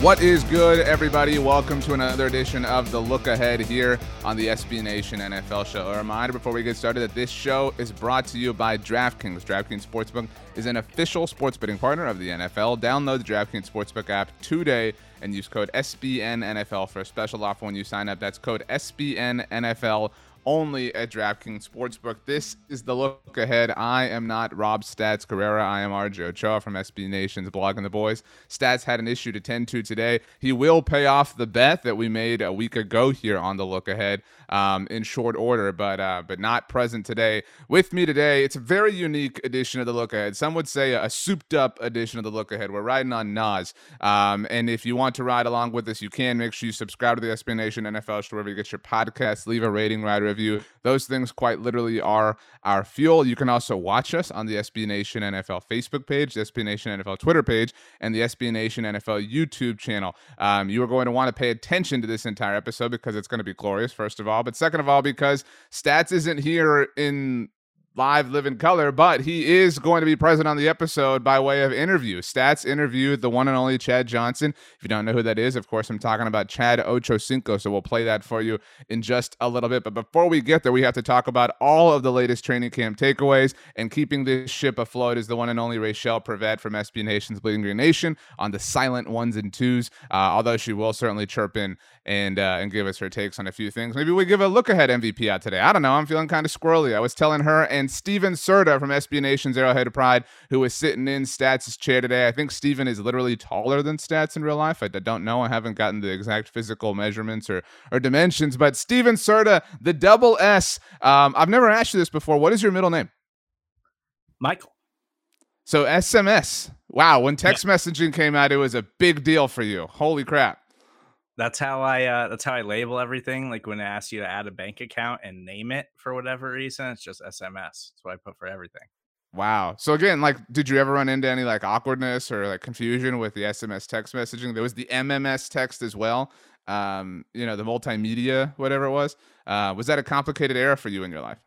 What is good, everybody? Welcome to another edition of the Look Ahead here on the SB Nation NFL Show. A reminder before we get started that this show is brought to you by DraftKings. DraftKings Sportsbook is an official sports betting partner of the NFL. Download the DraftKings Sportsbook app today and use code SBNNFL for a special offer when you sign up. That's code SBNNFL only at DraftKings Sportsbook. This is the look ahead. I am not Rob Stats Guerrera. I am RJ Ochoa from SB Nation's Blogging the Boys. Stats had an issue to tend to today. He will pay off the bet that we made a week ago here on the look ahead um, in short order, but uh, but not present today. With me today, it's a very unique edition of the look ahead. Some would say a souped up edition of the look ahead. We're riding on Nas, um, and if you want to ride along with us, you can. Make sure you subscribe to the SB Nation NFL show wherever you get your podcast. Leave a rating, write review. Those things quite literally are our fuel. You can also watch us on the SB Nation NFL Facebook page, the SB Nation NFL Twitter page, and the SB Nation NFL YouTube channel. Um, you are going to want to pay attention to this entire episode because it's going to be glorious. First of all, but second of all, because Stats isn't here in live live in color, but he is going to be present on the episode by way of interview. Stats interviewed the one and only Chad Johnson. If you don't know who that is, of course, I'm talking about Chad Ochocinco. So we'll play that for you in just a little bit. But before we get there, we have to talk about all of the latest training camp takeaways. And keeping this ship afloat is the one and only Rachelle Prevet from SB Nation's Bleeding Green Nation on the silent ones and twos. Uh, although she will certainly chirp in and uh, and give us her takes on a few things. Maybe we give a look ahead MVP out today. I don't know. I'm feeling kind of squirrely. I was telling her and Steven Serda from SB Nation's Arrowhead Pride, who was sitting in Stats' chair today. I think Steven is literally taller than Stats in real life. I don't know. I haven't gotten the exact physical measurements or or dimensions, but Steven Serda, the double S. Um, I've never asked you this before. What is your middle name? Michael. So SMS. Wow, when text yeah. messaging came out, it was a big deal for you. Holy crap. That's how I uh, that's how I label everything. Like when I ask you to add a bank account and name it for whatever reason, it's just SMS. That's what I put for everything. Wow. So again, like, did you ever run into any like awkwardness or like confusion with the SMS text messaging? There was the MMS text as well. Um, you know, the multimedia, whatever it was. Uh, was that a complicated era for you in your life?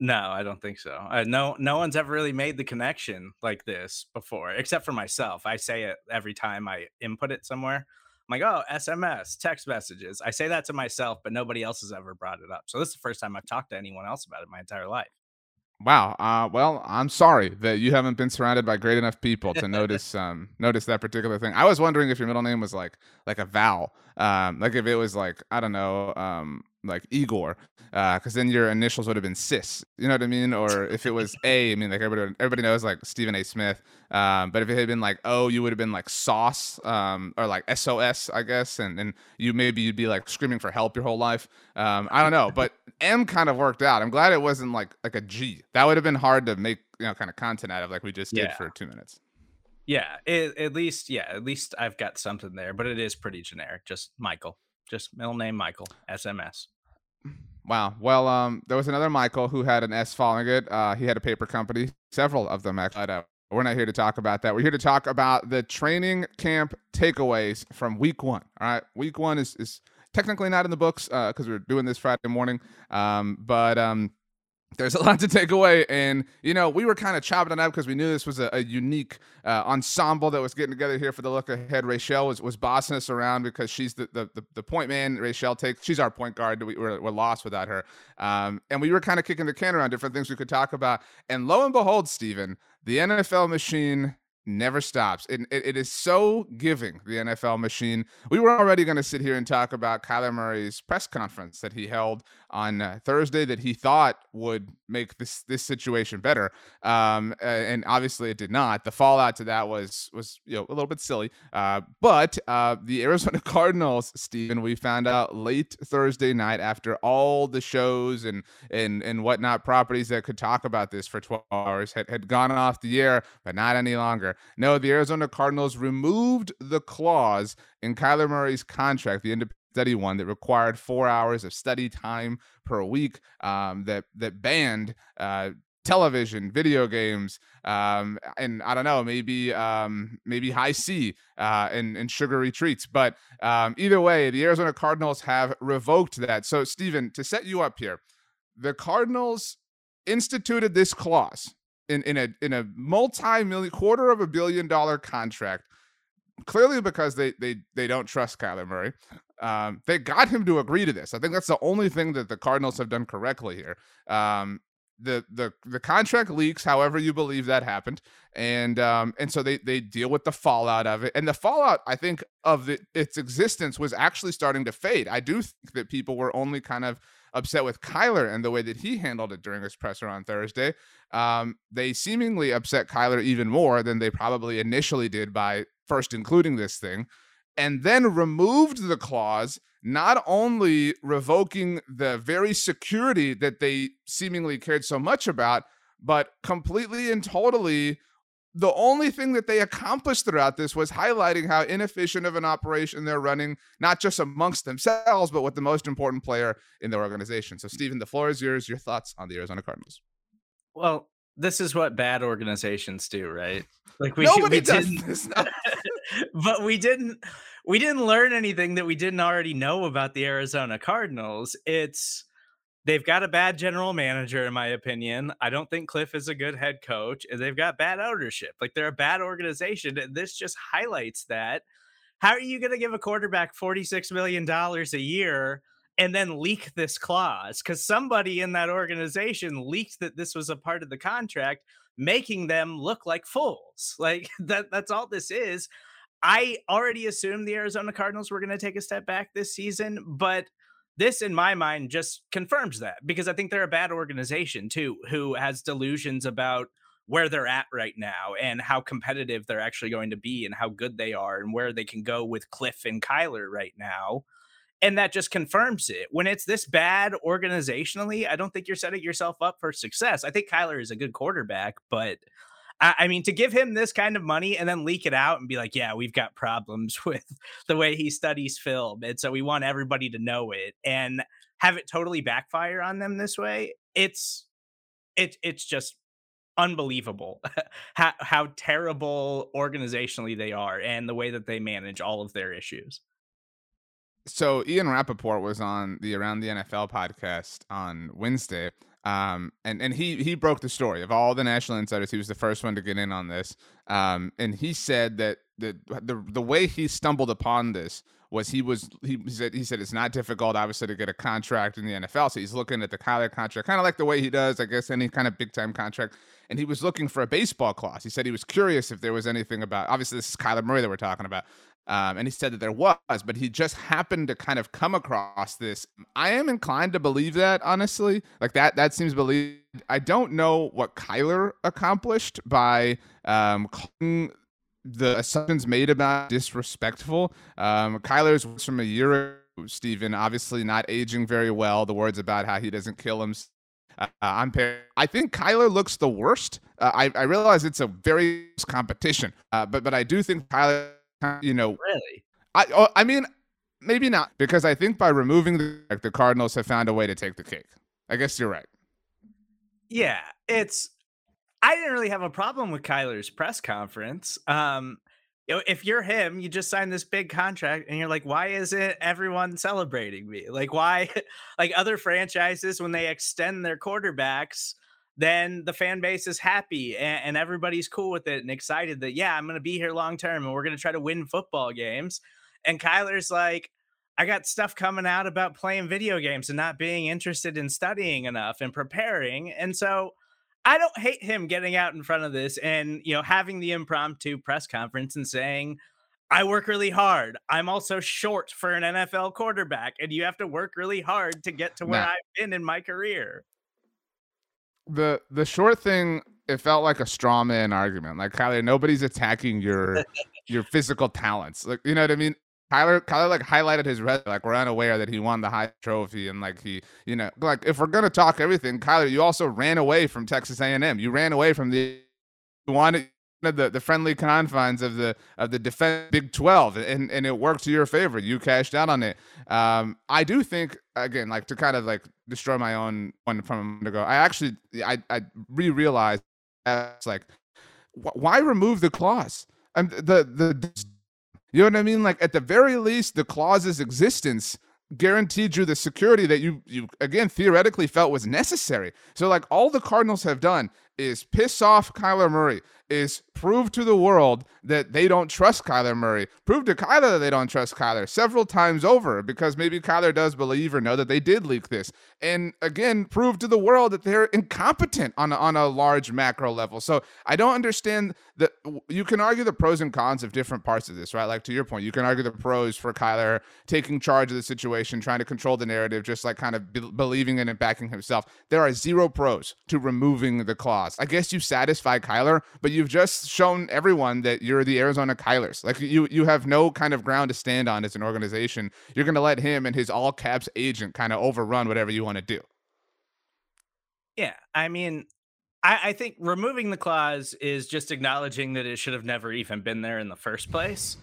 No, I don't think so. Uh, no, no one's ever really made the connection like this before, except for myself. I say it every time I input it somewhere. I'm like, oh, SMS, text messages. I say that to myself, but nobody else has ever brought it up. So this is the first time I've talked to anyone else about it my entire life. Wow. Uh, well, I'm sorry that you haven't been surrounded by great enough people to notice um, notice that particular thing. I was wondering if your middle name was like like a vowel, um, like if it was like I don't know, um, like Igor, because uh, then your initials would have been Sis. You know what I mean? Or if it was A, I mean, like everybody everybody knows like Stephen A. Smith. Um, but if it had been like O, you would have been like Sauce, um, or like SOS, I guess. And and you maybe you'd be like screaming for help your whole life. Um, I don't know, but M kind of worked out. I'm glad it wasn't like like a G. That would have been hard to make you know kind of content out of, like we just did for two minutes. Yeah, it, at least yeah, at least I've got something there, but it is pretty generic. Just Michael, just middle name Michael, SMS. Wow. Well, um, there was another Michael who had an S following it. Uh, he had a paper company, several of them actually. Uh, we're not here to talk about that. We're here to talk about the training camp takeaways from week one. All right. Week one is, is technically not in the books because uh, we're doing this Friday morning. Um, but um, there's a lot to take away. And, you know, we were kind of chopping it up because we knew this was a, a unique uh, ensemble that was getting together here for the look ahead. Rachelle was, was bossing us around because she's the, the, the, the point man. Rachelle takes, she's our point guard. We, are we're lost without her. Um, and we were kind of kicking the can around different things we could talk about. And lo and behold, stephen the NFL machine never stops. It, it, it is so giving, the NFL machine. We were already going to sit here and talk about Kyler Murray's press conference that he held on uh, Thursday that he thought would make this this situation better. Um, and obviously it did not. The fallout to that was was you know a little bit silly. Uh, but uh, the Arizona Cardinals, Stephen, we found out late Thursday night after all the shows and and and whatnot properties that could talk about this for 12 hours had, had gone off the air, but not any longer. No, the Arizona Cardinals removed the clause in Kyler Murray's contract, the independent study one that required four hours of study time per week um, that that banned uh, television, video games, um, and I don't know, maybe um, maybe Hi-C uh, and, and sugary treats. But um, either way, the Arizona Cardinals have revoked that. So, Stephen, to set you up here, the Cardinals instituted this clause in, in a in a multi-million quarter of a billion dollar contract clearly because they they they don't trust Kyler Murray. Um, they got him to agree to this. I think that's the only thing that the Cardinals have done correctly here. Um, the the the contract leaks, however you believe that happened, and um, and so they they deal with the fallout of it, and the fallout I think of the, its existence was actually starting to fade. I do think that people were only kind of upset with Kyler and the way that he handled it during his presser on Thursday. Um, they seemingly upset Kyler even more than they probably initially did by first including this thing and then removed the clause, not only revoking the very security that they seemingly cared so much about, but completely and totally the only thing that they accomplished throughout this was highlighting how inefficient of an operation they're running, not just amongst themselves, but with the most important player in their organization. So, Stephen, the floor is yours. Your thoughts on the Arizona Cardinals? Well, this is what bad organizations do, right? Like we, Nobody we does didn't, this. but we didn't we didn't learn anything that we didn't already know about the Arizona Cardinals. It's they've got a bad general manager, in my opinion. I don't think Cliff is a good head coach, and they've got bad ownership. Like they're a bad organization. And this just highlights that. How are you going to give a quarterback $46 million a year and then leak this clause? Because somebody in that organization leaked that this was a part of the contract, making them look like fools. Like that, that's all this is. I already assumed the Arizona Cardinals were going to take a step back this season, but this in my mind just confirms that because I think they're a bad organization too, who has delusions about where they're at right now and how competitive they're actually going to be and how good they are and where they can go with Cliff and Kyler right now. And that just confirms it. When it's this bad organizationally, I don't think you're setting yourself up for success. I think Kyler is a good quarterback, but I, I mean, to give him this kind of money and then leak it out and be like, yeah, we've got problems with the way he studies film. And so we want everybody to know it and have it totally backfire on them this way. It's, it, it's just unbelievable how, how terrible organizationally they are and the way that they manage all of their issues. So Ian Rapoport was on the Around the NFL podcast on Wednesday, um, and and he he broke the story of all the national insiders. He was the first one to get in on this. Um, and he said that the the the way he stumbled upon this was he was he said he said it's not difficult obviously to get a contract in the NFL. So he's looking at the Kyler contract, kind of like the way he does, I guess, any kind of big time contract. And he was looking for a baseball clause. He said he was curious if there was anything about obviously this is Kyler Murray that we're talking about. Um, and he said that there was, but he just happened to kind of come across this. I am inclined to believe that, honestly. Like that, that seems believed. I don't know what Kyler accomplished by um, calling the assumptions made about disrespectful. Um, Kyler's was from a year ago, Stephen, obviously not aging very well. The words about how he doesn't kill him. Uh, I'm I think Kyler looks the worst. Uh, I, I realize it's a very competition, uh, but but I do think Kyler you know, really. I oh, I mean, maybe not because I think by removing the like, the Cardinals have found a way to take the cake. I guess you're right. Yeah, it's. I didn't really have a problem with Kyler's press conference. Um, you know, if you're him, you just signed this big contract, and you're like, why isn't everyone celebrating me? Like, why? Like other franchises, when they extend their quarterbacks, then the fan base is happy and, and everybody's cool with it and excited that yeah, I'm going to be here long term and we're going to try to win football games. And Kyler's like, I got stuff coming out about playing video games and not being interested in studying enough and preparing. And so I don't hate him getting out in front of this and you know having the impromptu press conference and saying, I work really hard. I'm also short for an NFL quarterback, and you have to work really hard to get to where nah. I've been in my career. The the short thing, it felt like a straw man argument. Like Kyler, nobody's attacking your your physical talents. Like you know what I mean? Kyler, Kyler like highlighted his red. Like we're unaware that he won the high trophy, and like he, you know, like if we're gonna talk everything, Kyler, you also ran away from Texas A&M. You ran away from the you wanted the, the friendly confines of the of the defense Big 12 and, and it worked to your favor. You cashed out on it. Um, I do think again, like to kind of like destroy my own one from a moment ago. I actually I I re-realized it's like why remove the clause? And the the you know what I mean? Like at the very least, the clause's existence guaranteed you the security that you you again theoretically felt was necessary. So like all the Cardinals have done is piss off Kyler Murray, is prove to the world that they don't trust Kyler Murray. Prove to Kyler that they don't trust Kyler several times over because maybe Kyler does believe or know that they did leak this. And again, prove to the world that they're incompetent on a, on a large macro level. So I don't understand that you can argue the pros and cons of different parts of this, right? Like to your point, you can argue the pros for Kyler taking charge of the situation, trying to control the narrative, just like kind of be- believing in and backing himself. There are zero pros to removing the clause. I guess you satisfy Kyler, but you've just shown everyone that you're the Arizona Kylers. Like you, you have no kind of ground to stand on as an organization. You're going to let him and his all caps agent kind of overrun whatever you want to do. Yeah, I mean, I, I think removing the clause is just acknowledging that it should have never even been there in the first place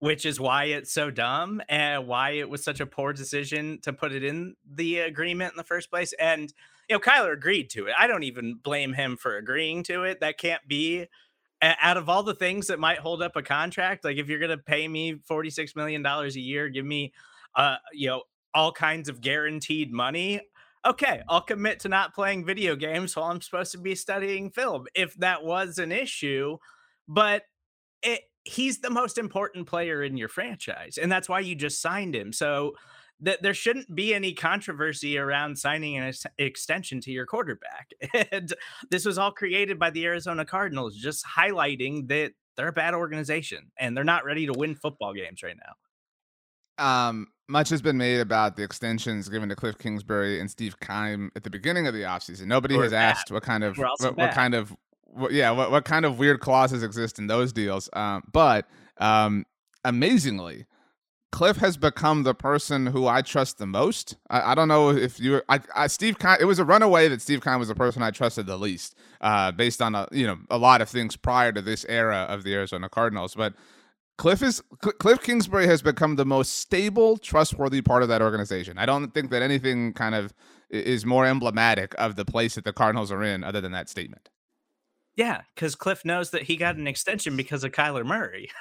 which is why it's so dumb and why it was such a poor decision to put it in the agreement in the first place. And you know, Kyler agreed to it. I don't even blame him for agreeing to it. That can't be out of all the things that might hold up a contract. Like if you're going to pay me forty six million dollars a year, give me, uh, you know, all kinds of guaranteed money. Okay, I'll commit to not playing video games while I'm supposed to be studying film if that was an issue. But it he's the most important player in your franchise, and that's why you just signed him. So that there shouldn't be any controversy around signing an ex- extension to your quarterback. and this was all created by the Arizona Cardinals, just highlighting that they're a bad organization and they're not ready to win football games right now. Um, much has been made about the extensions given to Cliff Kingsbury and Steve Keim at the beginning of the offseason. Nobody has asked what kind of what, what, kind of what, yeah, what, what kind of weird clauses exist in those deals? Um, but um, amazingly, Cliff has become the person who I trust the most. I, I don't know if you, I, I Steve, Keim, it was a runaway that Steve Keim was the person I trusted the least, uh, based on a you know a lot of things prior to this era of the Arizona Cardinals. But Cliff is Cliff Kingsbury has become the most stable, trustworthy part of that organization. I don't think that anything kind of is more emblematic of the place that the Cardinals are in, other than that statement. Yeah, because Cliff knows that he got an extension because of Kyler Murray.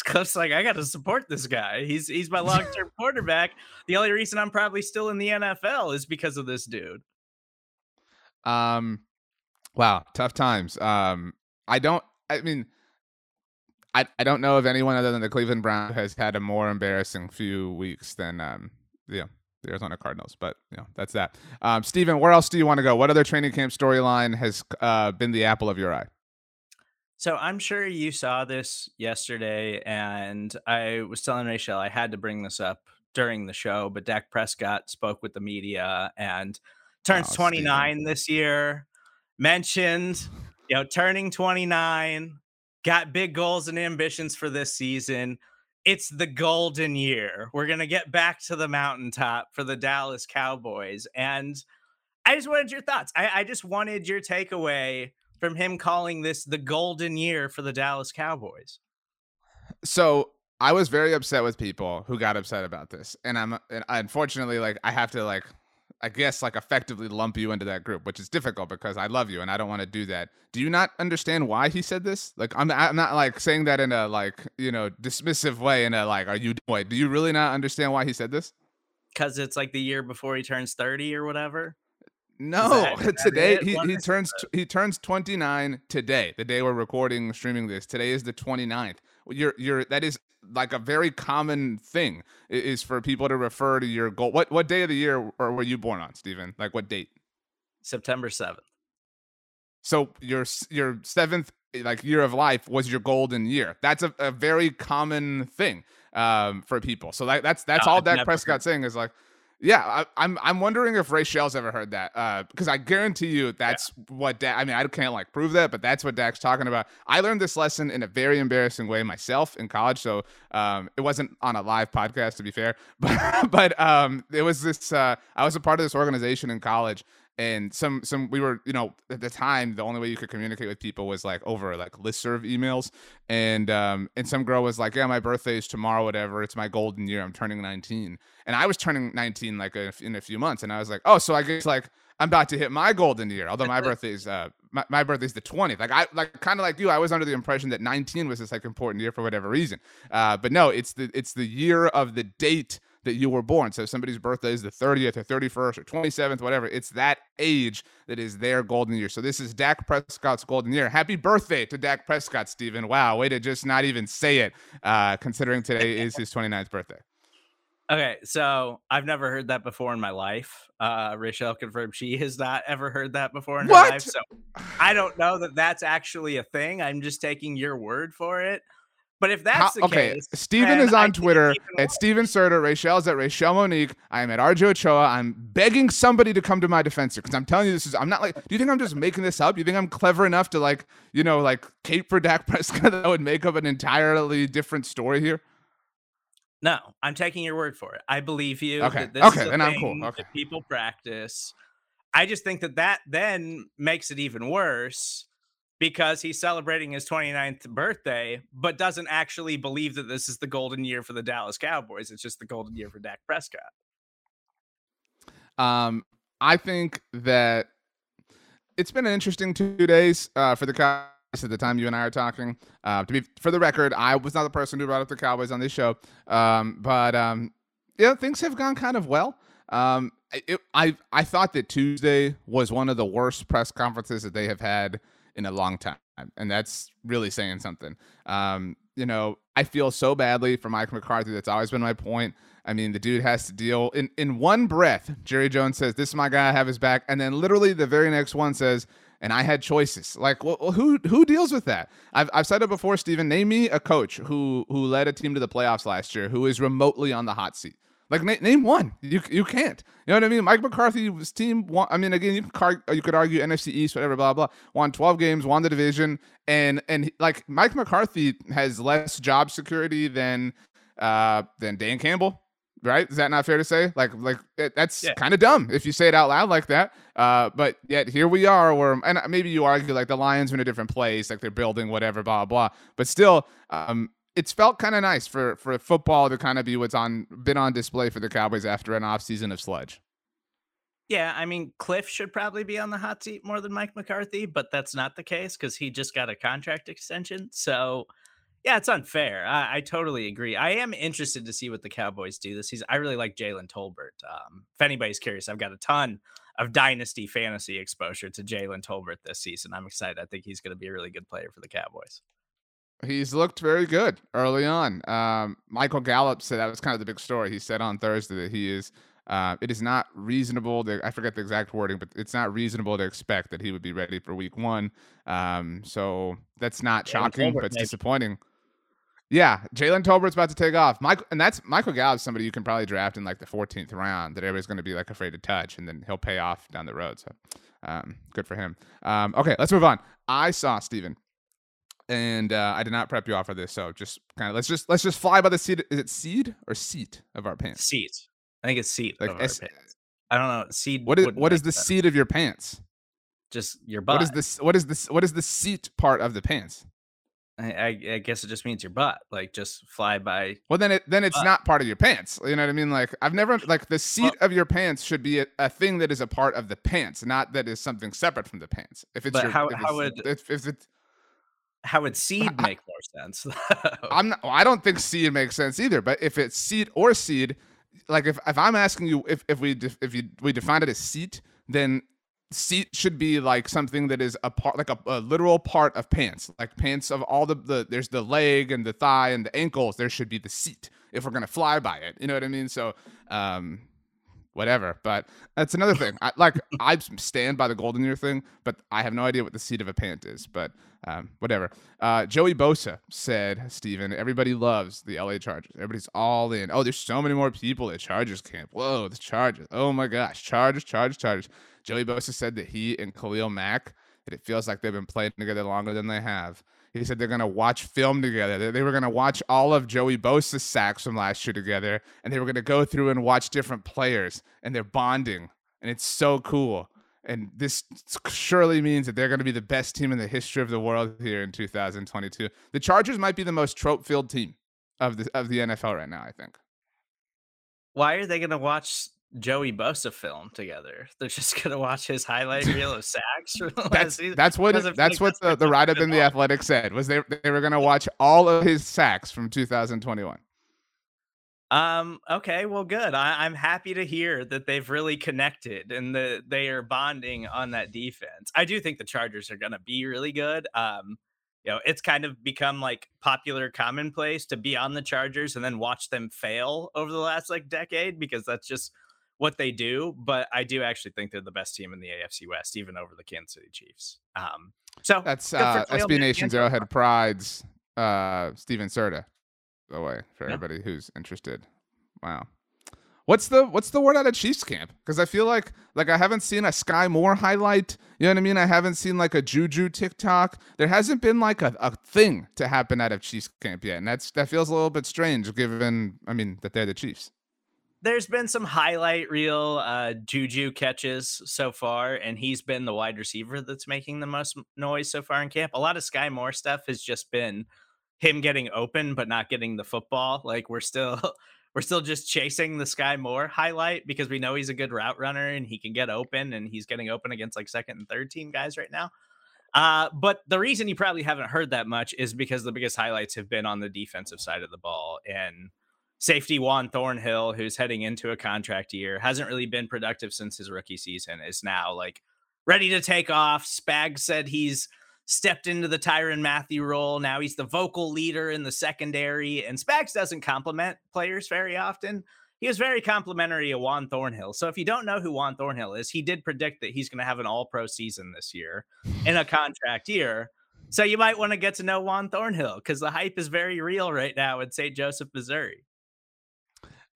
Cliff's like, I got to support this guy. He's he's my long term quarterback. The only reason I'm probably still in the NFL is because of this dude. Um, wow, tough times. Um, I don't. I mean, I I don't know if anyone other than the Cleveland Browns has had a more embarrassing few weeks than um, yeah, the Arizona Cardinals. But you know, that's that. Um, Steven, where else do you want to go? What other training camp storyline has uh, been the apple of your eye? So I'm sure you saw this yesterday, and I was telling Rachel I had to bring this up during the show, but Dak Prescott spoke with the media and turns oh, 29 Steven. this year. Mentioned, you know, turning 29, got big goals and ambitions for this season it's the golden year. We're going to get back to the mountaintop for the Dallas Cowboys. And I just wanted your thoughts. I, I, just wanted your takeaway from him calling this the golden year for the Dallas Cowboys. So I was very upset with people who got upset about this. And I'm and unfortunately like I have to like I guess like effectively lump you into that group, which is difficult because I love you and I don't want to do that. Do you not understand why he said this? Like I'm I'm not like saying that in a like, you know, dismissive way in a like are you wait, do you really not understand why he said this? Cuz it's like the year before he turns 30 or whatever. No, that, today he, he turns he turns 29 today. The day we're recording streaming this. Today is the 29th. You're you're that is like a very common thing is for people to refer to your goal. What what day of the year or were you born on, Stephen? Like what date? September 7th. So your your seventh like year of life was your golden year. That's a, a very common thing um, for people. So like that's that's no, all Dak Prescott saying is like, yeah, I, am I'm, I'm wondering if Rachelle's ever heard that because uh, I guarantee you that's yeah. what Dak. I mean, I can't like prove that, but that's what Dak's talking about. I learned this lesson in a very embarrassing way myself in college, so um, it wasn't on a live podcast to be fair, but but um, it was this. Uh, I was a part of this organization in college and some some we were you know at the time the only way you could communicate with people was like over like listserv emails. And um and some girl was like yeah my birthday is tomorrow whatever. It's my golden year. I'm turning 19 and i was turning 19 like a, in a few months. And i was like oh so i guess like i'm about to hit my golden year. Although my birthday's uh my, my birthday's the 20th like i like kind of like you i was under the impression that 19 was this like important year for whatever reason. Uh but no it's the it's the year of the date that you were born. So if somebody's birthday is the 30th or 31st or 27th, whatever, it's that age that is their golden year. So this is Dak Prescott's golden year. Happy birthday to Dak Prescott, Stephen. Wow, way to just not even say it, uh, considering today is his 29th birthday. Okay, so I've never heard that before in my life. Uh, Rachel confirmed she has not ever heard that before in what? her life. So I don't know that that's actually a thing. I'm just taking your word for it. But if that's How, the okay, case, Steven is on Twitter at Steven Serda. Rachel's at Rachel Monique. I am at RJ Ochoa. I'm begging somebody to come to my defense here because I'm telling you this is. I'm not like. Do you think I'm just making this up? You think I'm clever enough to like, you know, like cape for Dak Prescott that would make up an entirely different story here? No, I'm taking your word for it. I believe you. Okay. okay. Then I'm cool. Okay. people practice. I just think that that then makes it even worse because he's celebrating his 29th birthday, but doesn't actually believe that this is the golden year for the Dallas Cowboys. It's just the golden year for Dak Prescott. Um, I think that it's been an interesting two days uh, for the Cowboys at the time you and I are talking. Uh, to be for the record, I was not the person who brought up the Cowboys on this show, um, but um, yeah, things have gone kind of well. Um, it, I I thought that Tuesday was one of the worst press conferences that they have had in a long time. And that's really saying something. Um, you know, I feel so badly for Mike McCarthy. That's always been my point. I mean, the dude has to deal in, in one breath. Jerry Jones says, This is my guy, I have his back. And then literally the very next one says, and I had choices. Like, well, who who deals with that? I've, I've said it before, Stephen. Name me a coach who who led a team to the playoffs last year who is remotely on the hot seat. Like na- name one. You you can't. You know what I mean? Mike McCarthy's team won. I mean, again, you could car- you could argue NFC East, whatever, blah blah. Won 12 games, won the division, and and like Mike McCarthy has less job security than uh than Dan Campbell. Right? Is that not fair to say? Like like it, that's yeah. kind of dumb if you say it out loud like that. Uh, but yet here we are. Where and maybe you argue like the Lions are in a different place, like they're building whatever, blah blah. But still, um, it's felt kind of nice for for football to kind of be what's on been on display for the Cowboys after an off season of sludge. Yeah, I mean Cliff should probably be on the hot seat more than Mike McCarthy, but that's not the case because he just got a contract extension. So yeah, it's unfair. I, I, totally agree. I am interested to see what the Cowboys do this season. I really like Jalen Tolbert. Um, if anybody's curious, I've got a ton of dynasty fantasy exposure to Jalen Tolbert this season. I'm excited. I think he's going to be a really good player for the Cowboys he's looked very good early on. Um, Michael Gallup said that was kind of the big story. He said on Thursday that he is. Uh, it is not reasonable. To, I forget the exact wording, but it's not reasonable to expect that he would be ready for Week One. Um, so that's not shocking, but it's maybe. disappointing. Yeah, Jalen Tolbert's about to take off. Michael, and that's Michael Gallup, somebody you can probably draft in like the 14th round that everybody's going to be like afraid to touch, and then he'll pay off down the road. So, um, good for him. Um, okay, let's move on. I saw Stephen and uh, I did not prep you off for this, so just kind of let's just let's just fly by the seat. Is it seed or seat of our pants? Seat. I think it's seat. Like S- I don't know. Seed. What is what is the sense. seat of your pants? Just your butt. What is this? What is this? What is the seat part of the pants? I, I, guess it just means your butt, like just fly by. Well, then it then it's butt. not part of your pants. You know what I mean? Like I've never like the seat well, of your pants should be a, a, thing that is a part of the pants, not that is something separate from the pants. If it's but your, how, if how would if, if it's how would seed make more sense? I'm not, I don't think seed makes sense either. But if it's seed or seed, like if, if I'm asking you if, if we if you we define it as seat, then seat should be like something that is a part like a, a, literal part of pants like pants of all the, the there's the leg and the thigh and the ankles there should be the seat if we're gonna fly by it you know what i mean so um whatever. But that's another thing. I, like I stand by the golden year thing, but I have no idea what the seat of a pant is. But um, whatever. Uh, Joey Bosa said, Steven, everybody loves the LA Chargers. Everybody's all in. Oh, there's so many more people at Chargers camp. Whoa, the Chargers. Oh my gosh, Chargers, Chargers, Chargers. Joey Bosa said that he and Khalil Mack that it feels like they've been playing together longer than they have. He said they're going to watch film together. They were going to watch all of Joey Bosa's sacks from last year together, and they were going to go through and watch different players, and they're bonding, and it's so cool. And this surely means that they're going to be the best team in the history of the world here in 2022. The Chargers might be the most trope-filled team of the of the NFL right now. I think. Why are they going to watch Joey Bosa film together. They're just gonna watch his highlight reel of sacks. that's that's what that's what the, the write up in the Athletic said was they they were gonna watch all of his sacks from 2021. Um. Okay. Well, good. I, am happy to hear that they've really connected and that they are bonding on that defense. I do think the Chargers are going to be really good. Um. You know, it's kind of become like popular commonplace to be on the Chargers and then watch them fail over the last like decade because that's just what they do, but I do actually think they're the best team in the AFC West, even over the Kansas City Chiefs. Um, so that's uh, SB Nation's Arrowhead Pride's uh, Steven Serda, the way for yeah. everybody who's interested. Wow. What's the what's the word out of Chiefs camp? Because I feel like like I haven't seen a Sky Moore highlight. You know what I mean? I haven't seen like a Juju TikTok. There hasn't been like a, a thing to happen out of Chiefs camp yet, and that's that feels a little bit strange given I mean that they're the Chiefs there's been some highlight reel uh, Juju catches so far, and he's been the wide receiver that's making the most noise so far in camp. A lot of Sky Moore stuff has just been him getting open but not getting the football. Like we're still we're still just chasing the Sky Moore highlight because we know he's a good route runner and he can get open and he's getting open against like second and third team guys right now. Uh, but the reason you probably haven't heard that much is because the biggest highlights have been on the defensive side of the ball and safety Juan Thornhill, who's heading into a contract year, hasn't really been productive since his rookie season, is now like ready to take off. Spag said he's stepped into the Tyrann Mathieu role. Now he's the vocal leader in the secondary, and Spags doesn't compliment players very often. He is very complimentary of Juan Thornhill. So if you don't know who Juan Thornhill is, he did predict that he's going to have an all pro season this year in a contract year. So you might want to get to know Juan Thornhill because the hype is very real right now in St. Joseph, Missouri.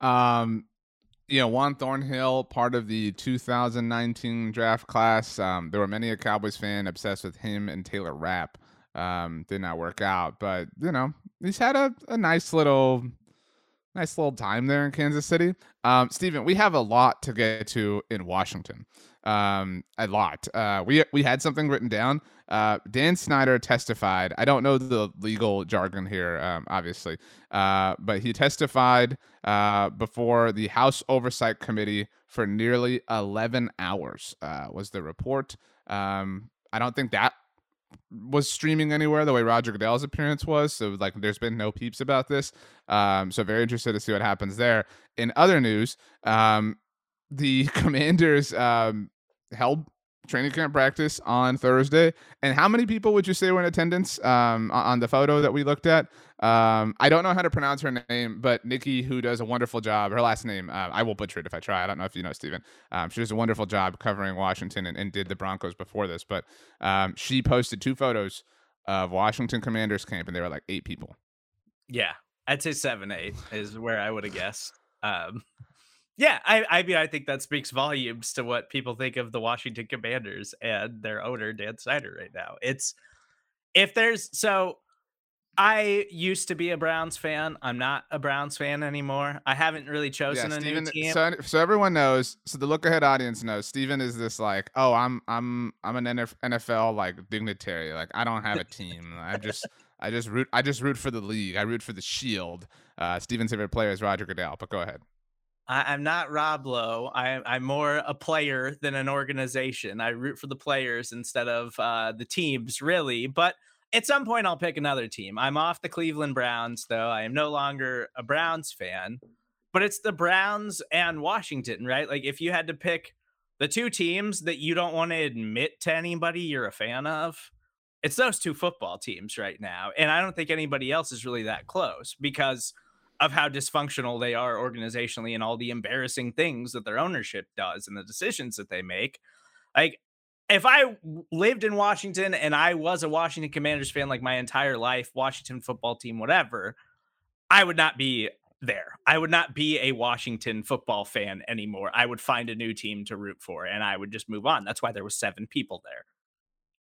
Um, you know, Juan Thornhill, part of the 2019 draft class. Um, there were many a Cowboys fan obsessed with him and Taylor Rapp. Um, did not work out, but you know, he's had a, a nice little nice little time there in Kansas City. Um, Steven, we have a lot to get to in Washington. Um, a lot. Uh, we we had something written down. Uh, Dan Snyder testified. I don't know the legal jargon here, um, obviously, uh, but he testified uh, before the House Oversight Committee for nearly 11 hours. Uh, was the report? Um, I don't think that was streaming anywhere the way Roger Goodell's appearance was. So like, there's been no peeps about this. Um, so very interested to see what happens there. In other news, um, the Commanders um, held training camp practice on Thursday. And how many people would you say were in attendance um, on the photo that we looked at? Um, I don't know how to pronounce her name, but Nikki, who does a wonderful job, her last name, uh, I will butcher it if I try. I don't know if you know, Steven. Um, she does a wonderful job covering Washington and, and did the Broncos before this. But um, she posted two photos of Washington Commanders camp, and there were like eight people. Yeah, I'd say seven, eight is where I would have guessed. Yeah, I, I mean, I think that speaks volumes to what people think of the Washington Commanders and their owner Dan Snyder right now. It's if there's so I used to be a Browns fan. I'm not a Browns fan anymore. I haven't really chosen yeah, Steven, a new team. So, so everyone knows. So the look ahead audience knows. Steven is this like, oh, I'm I'm I'm an NFL like dignitary. Like I don't have a team. I just I just root I just root for the league. I root for the Shield. Uh, Steven's favorite player is Roger Goodell. But go ahead. I, am not Rob Lowe. I, I'm more a player than an organization. I root for the players instead of uh, the teams, really. But at some point, I'll pick another team. I'm off the Cleveland Browns, though. I am no longer a Browns fan. But it's the Browns and Washington, right? Like, if you had to pick the two teams that you don't want to admit to anybody you're a fan of, it's those two football teams right now. And I don't think anybody else is really that close because – of how dysfunctional they are organizationally and all the embarrassing things that their ownership does and the decisions that they make. Like if I lived in Washington and I was a Washington Commanders fan like my entire life, Washington football team, whatever, I would not be there. I would not be a Washington football fan anymore. I would find a new team to root for and I would just move on. That's why there was seven people there.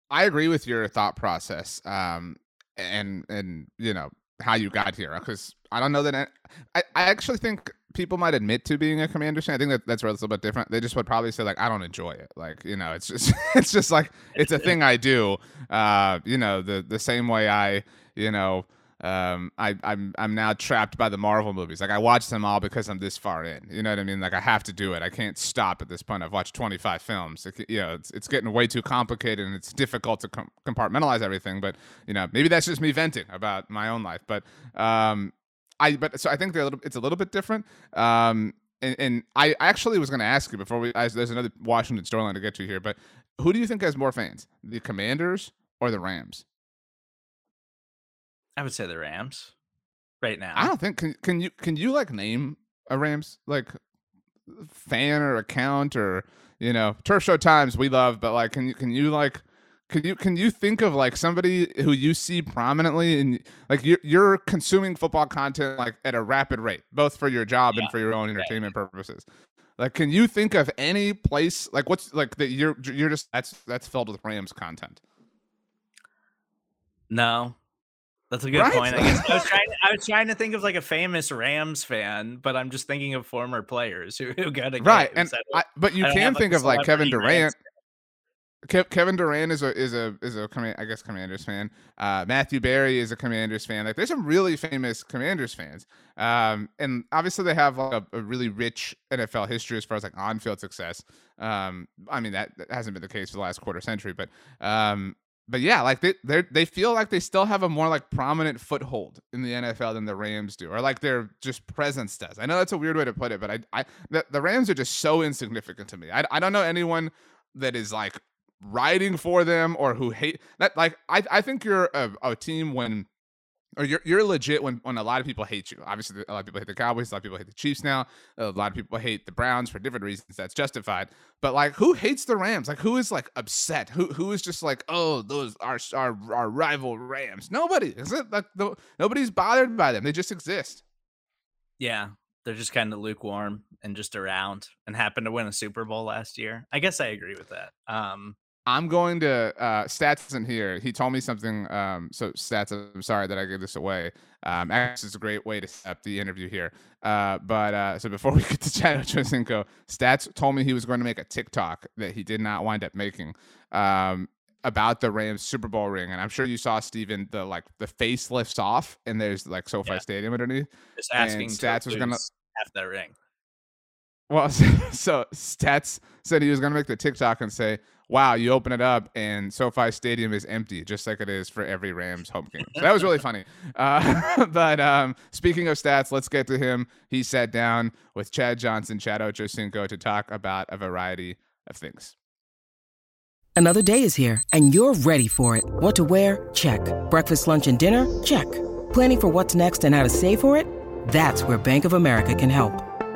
I agree with your thought process. Um and and you know how you got here because I don't know that I, I actually think people might admit to being a commander. I think that that's a little bit different. They just would probably say like I don't enjoy it. Like you know, it's just it's just like it's a thing I do. Uh, you know, the the same way I you know um, I, I'm I'm now trapped by the Marvel movies. Like I watch them all because I'm this far in. You know what I mean? Like I have to do it. I can't stop at this point. I've watched 25 films. It, you know, it's it's getting way too complicated and it's difficult to com- compartmentalize everything. But you know, maybe that's just me venting about my own life. But um, I but so I think a little. It's a little bit different. Um, and, and I actually was going to ask you before we. I, there's another Washington storyline to get to here, but who do you think has more fans, the Commanders or the Rams? I would say the Rams right now. I don't think can can you can you like name a Rams like uh, fan or account or you know Turf Show Times we love, but like can you can you like can you can you think of like somebody who you see prominently and like you're you're consuming football content like at a rapid rate, both for your job yeah. and for your own entertainment right. purposes. Like, can you think of any place like what's like that you're you're just that's that's filled with Rams content? No, that's a good right? point. I guess I was trying. I was trying to think of like a famous Rams fan, but I'm just thinking of former players who, who got a right. And I, but you can think of like Kevin Durant. Ke- Kevin Durant is a is a is a I guess Commanders fan. Uh, Matthew Berry is a Commanders fan. Like there's some really famous Commanders fans. Um, and obviously they have like a, a, really rich NFL history as far as like on field success. Um, I mean that, that, hasn't been the case for the last quarter century, but um, but yeah, like they they feel like they still have a more like prominent foothold in the NFL than the Rams do, or like their just presence does. I know that's a weird way to put it, but I I the, the Rams are just so insignificant to me. I I don't know anyone that is like riding for them or who hate that. Like I I think you're a, a team when or you're you're legit when when a lot of people hate you. Obviously, a lot of people hate the Cowboys, a lot of people hate the Chiefs now. A lot of people hate the Browns for different reasons. That's justified. But like, who hates the Rams? Like, who is like upset? Who who is just like, oh, those are our our rival Rams? Nobody is it. Like, the, nobody's bothered by them. They just exist. Yeah, they're just kind of lukewarm and just around, and happened to win a Super Bowl last year. I guess I agree with that. Um, I'm going to uh, stats isn't here. He told me something. Um, so stats, I'm sorry that I gave this away. Um, actually, it's a great way to set up the interview here. Uh, but uh, so before we get to Chad Ochocinco, stats told me he was going to make a TikTok that he did not wind up making. Um, about the Rams Super Bowl ring, and I'm sure you saw Steven, the like the face lifts off, and there's like SoFi yeah. Stadium underneath. Just asking and stats was gonna have that ring. Well, so Stats said he was going to make the TikTok and say, wow, you open it up and SoFi Stadium is empty, just like it is for every Rams home game. So that was really funny. Uh, but um, speaking of stats, let's get to him. He sat down with Chad Johnson, Chad Ochocinco to talk about a variety of things. Another day is here and you're ready for it. What to wear? Check. Breakfast, lunch, and dinner? Check. Planning for what's next and how to save for it? That's where Bank of America can help.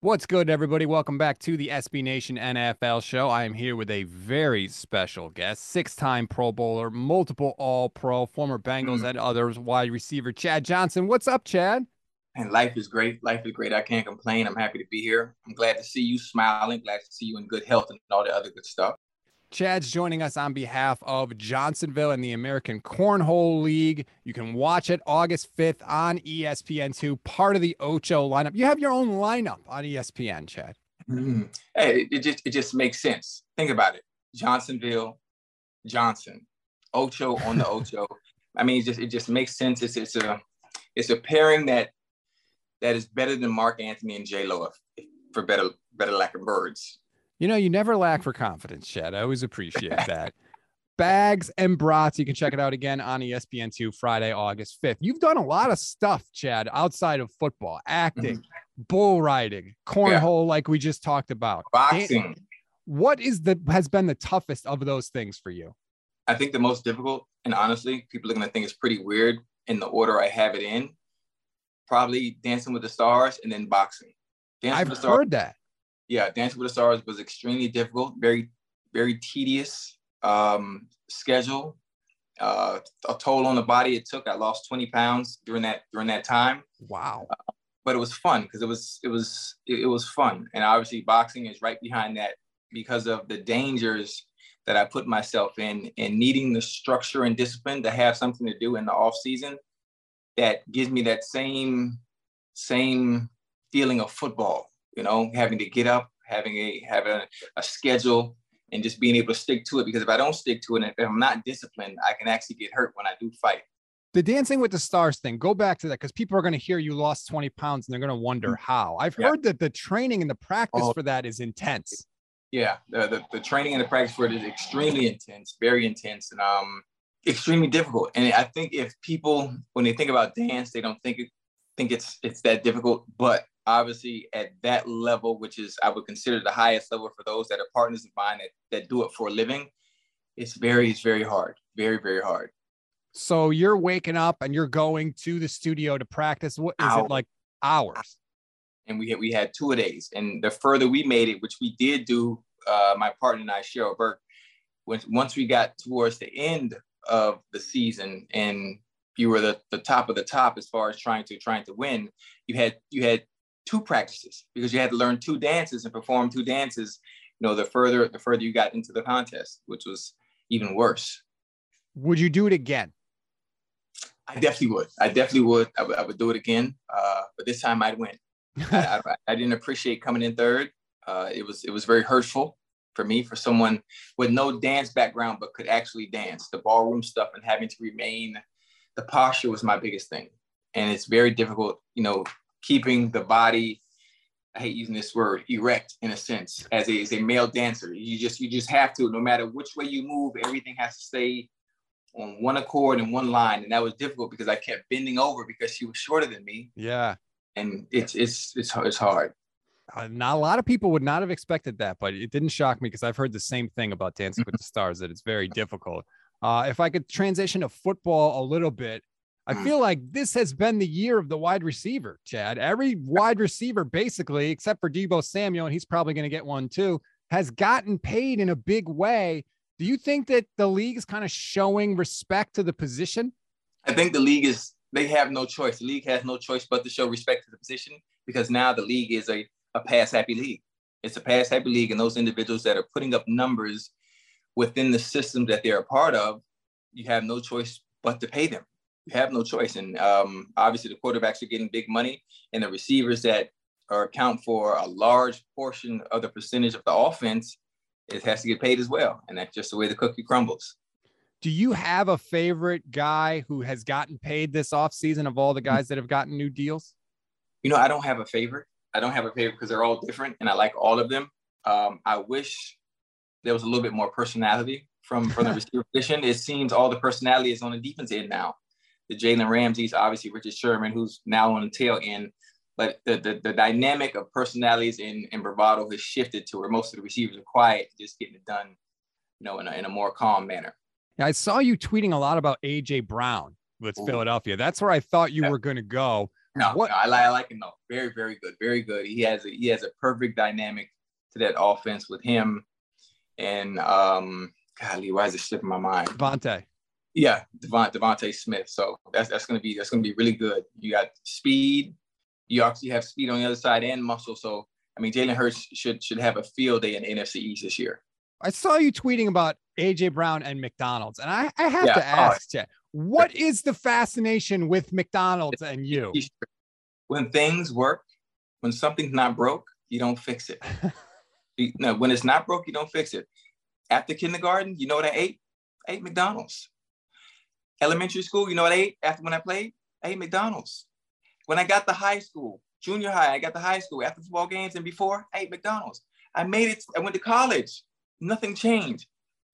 What's good, everybody? Welcome back to the SB Nation NFL show. I am here with a very special guest, six time Pro Bowler, multiple All Pro, former Bengals mm. and others, wide receiver Chad Johnson. What's up, Chad? And life is great. Life is great. I can't complain. I'm happy to be here. I'm glad to see you smiling, glad to see you in good health and all the other good stuff. Chad's joining us on behalf of Johnsonville and the American Cornhole League. You can watch it August 5th on ESPN2, part of the Ocho lineup. You have your own lineup on ESPN, Chad. Mm-hmm. Hey, it just it just makes sense. Think about it. Johnsonville, Johnson, Ocho on the Ocho. I mean, it just it just makes sense. It's it's a it's a pairing that that is better than Marc Anthony and J Lo for better better lack of birds. You know, you never lack for confidence, Chad. I always appreciate that. Bags and Brats. You can check it out again on ESPN2 Friday, August 5th. You've done a lot of stuff, Chad, outside of football, acting, mm-hmm. bull riding, cornhole, yeah. like we just talked about. Boxing. what is the has been the toughest of those things for you? I think the most difficult, and honestly, people are gonna think it's pretty weird in the order I have it in. Probably Dancing with the Stars and then boxing. Dancing I've heard that. Yeah, Dancing with the Stars was extremely difficult, very, very tedious um, schedule, uh, a toll on the body it took. I lost 20 pounds during that during that time. Wow. Uh, but it was fun because it was it was it, it, was fun, and obviously boxing is right behind that because of the dangers that I put myself in and needing the structure and discipline to have something to do in the off season that gives me that same same feeling of football you know having to get up having a having a, a schedule and just being able to stick to it. Because if I don't stick to it, and if I'm not disciplined, I can actually get hurt when I do fight. The dancing with the stars thing, go back to that because people are going to hear you lost 20 pounds and they're going to wonder mm. how. I've yeah. heard that the training and the practice oh. for that is intense. Yeah, the, the, the, training and the practice for it is extremely intense, very intense, and um, extremely difficult. And I think if people, when they think about dance, they don't think it, think it's it's that difficult. But obviously at that level, which is I would consider the highest level for those that are partners of mine that, that do it for a living, it's very, it's very hard. Very, very hard. So you're waking up and you're going to the studio to practice. What is hours. it like hours? And we had we had two a days. And the further we made it, which we did do, uh, my partner and I, Cheryl Burke, when, once we got towards the end of the season and you were the, the top of the top as far as trying to trying to win, you had you had two practices because you had to learn two dances and perform two dances you know the further the further you got into the contest which was even worse. Would you do it again? I definitely would. I definitely would. I would, I would do it again uh, but this time i'd win. I, I, I, didn't appreciate coming in third. Uh, it was it was very hurtful for me for someone with no dance background but could actually dance. The ballroom stuff and having to remain the posture was my biggest thing. And it's very difficult you know keeping the body I hate using this word erect in a sense as a, as a male dancer. You just you just have to no matter which way you move, everything has to stay on one accord and one line. And that was difficult because I kept bending over because she was shorter than me. Yeah. And it's it's it's it's hard. Uh, not a lot of people would not have expected that, but it didn't shock me because I've heard the same thing about Dancing with the Stars that it's very difficult. Uh, if I could transition to football a little bit, I mm. feel like this has been the year of the wide receiver, Chad. Every wide receiver, basically, except for Deebo Samuel, and he's probably going to get one too, has gotten paid in a big way. Do you think that the league is kind of showing respect to the position? I think the league is, they have no choice. The league has no choice but to show respect to the position because now the league is a, a pass happy league. It's a pass happy league, and those individuals that are putting up numbers within the system that they're a part of, you have no choice but to pay them have no choice. And um, obviously, the quarterbacks are getting big money, and the receivers that are account for a large portion of the percentage of the offense, it has to get paid as well. And that's just the way the cookie crumbles. Do you have a favorite guy who has gotten paid this offseason of all the guys that have gotten new deals? You know, I don't have a favorite. I don't have a favorite because they're all different, and I like all of them. Um, I wish there was a little bit more personality from from the receiver position. It seems all the personality is on the defense end now the Jalen Ramsey's, obviously Richard Sherman, who's now on the tail end. But the, the, the dynamic of personalities and, and bravado has shifted to where most of the receivers are quiet, just getting it done, you know, in a, in a more calm manner. Yeah, I saw you tweeting a lot about AJ Brown with Ooh. Philadelphia. That's where I thought you yeah. were going to go. No, what? No, I, I like him though. Very, very good. Very good. He has a he has a perfect dynamic to that offense with him. And um, golly, why is it slipping my mind? Devontae. Yeah, Devont, DeVonta Smith. So that's that's gonna be that's gonna be really good. You got speed. You actually have speed on the other side and muscle. So I mean, Jalen Hurts should should have a field day in the NFC East this year. I saw you tweeting about AJ Brown and McDonald's, and I, I have yeah. to ask you, what is the fascination with McDonald's and you? When things work, when something's not broke, you don't fix it. no, when it's not broke, you don't fix it. After kindergarten, you know what I ate? I ate McDonald's. Elementary school, you know what I ate after when I played? I ate McDonald's. When I got to high school, junior high, I got to high school after football games and before, I ate McDonald's. I made it, I went to college. Nothing changed.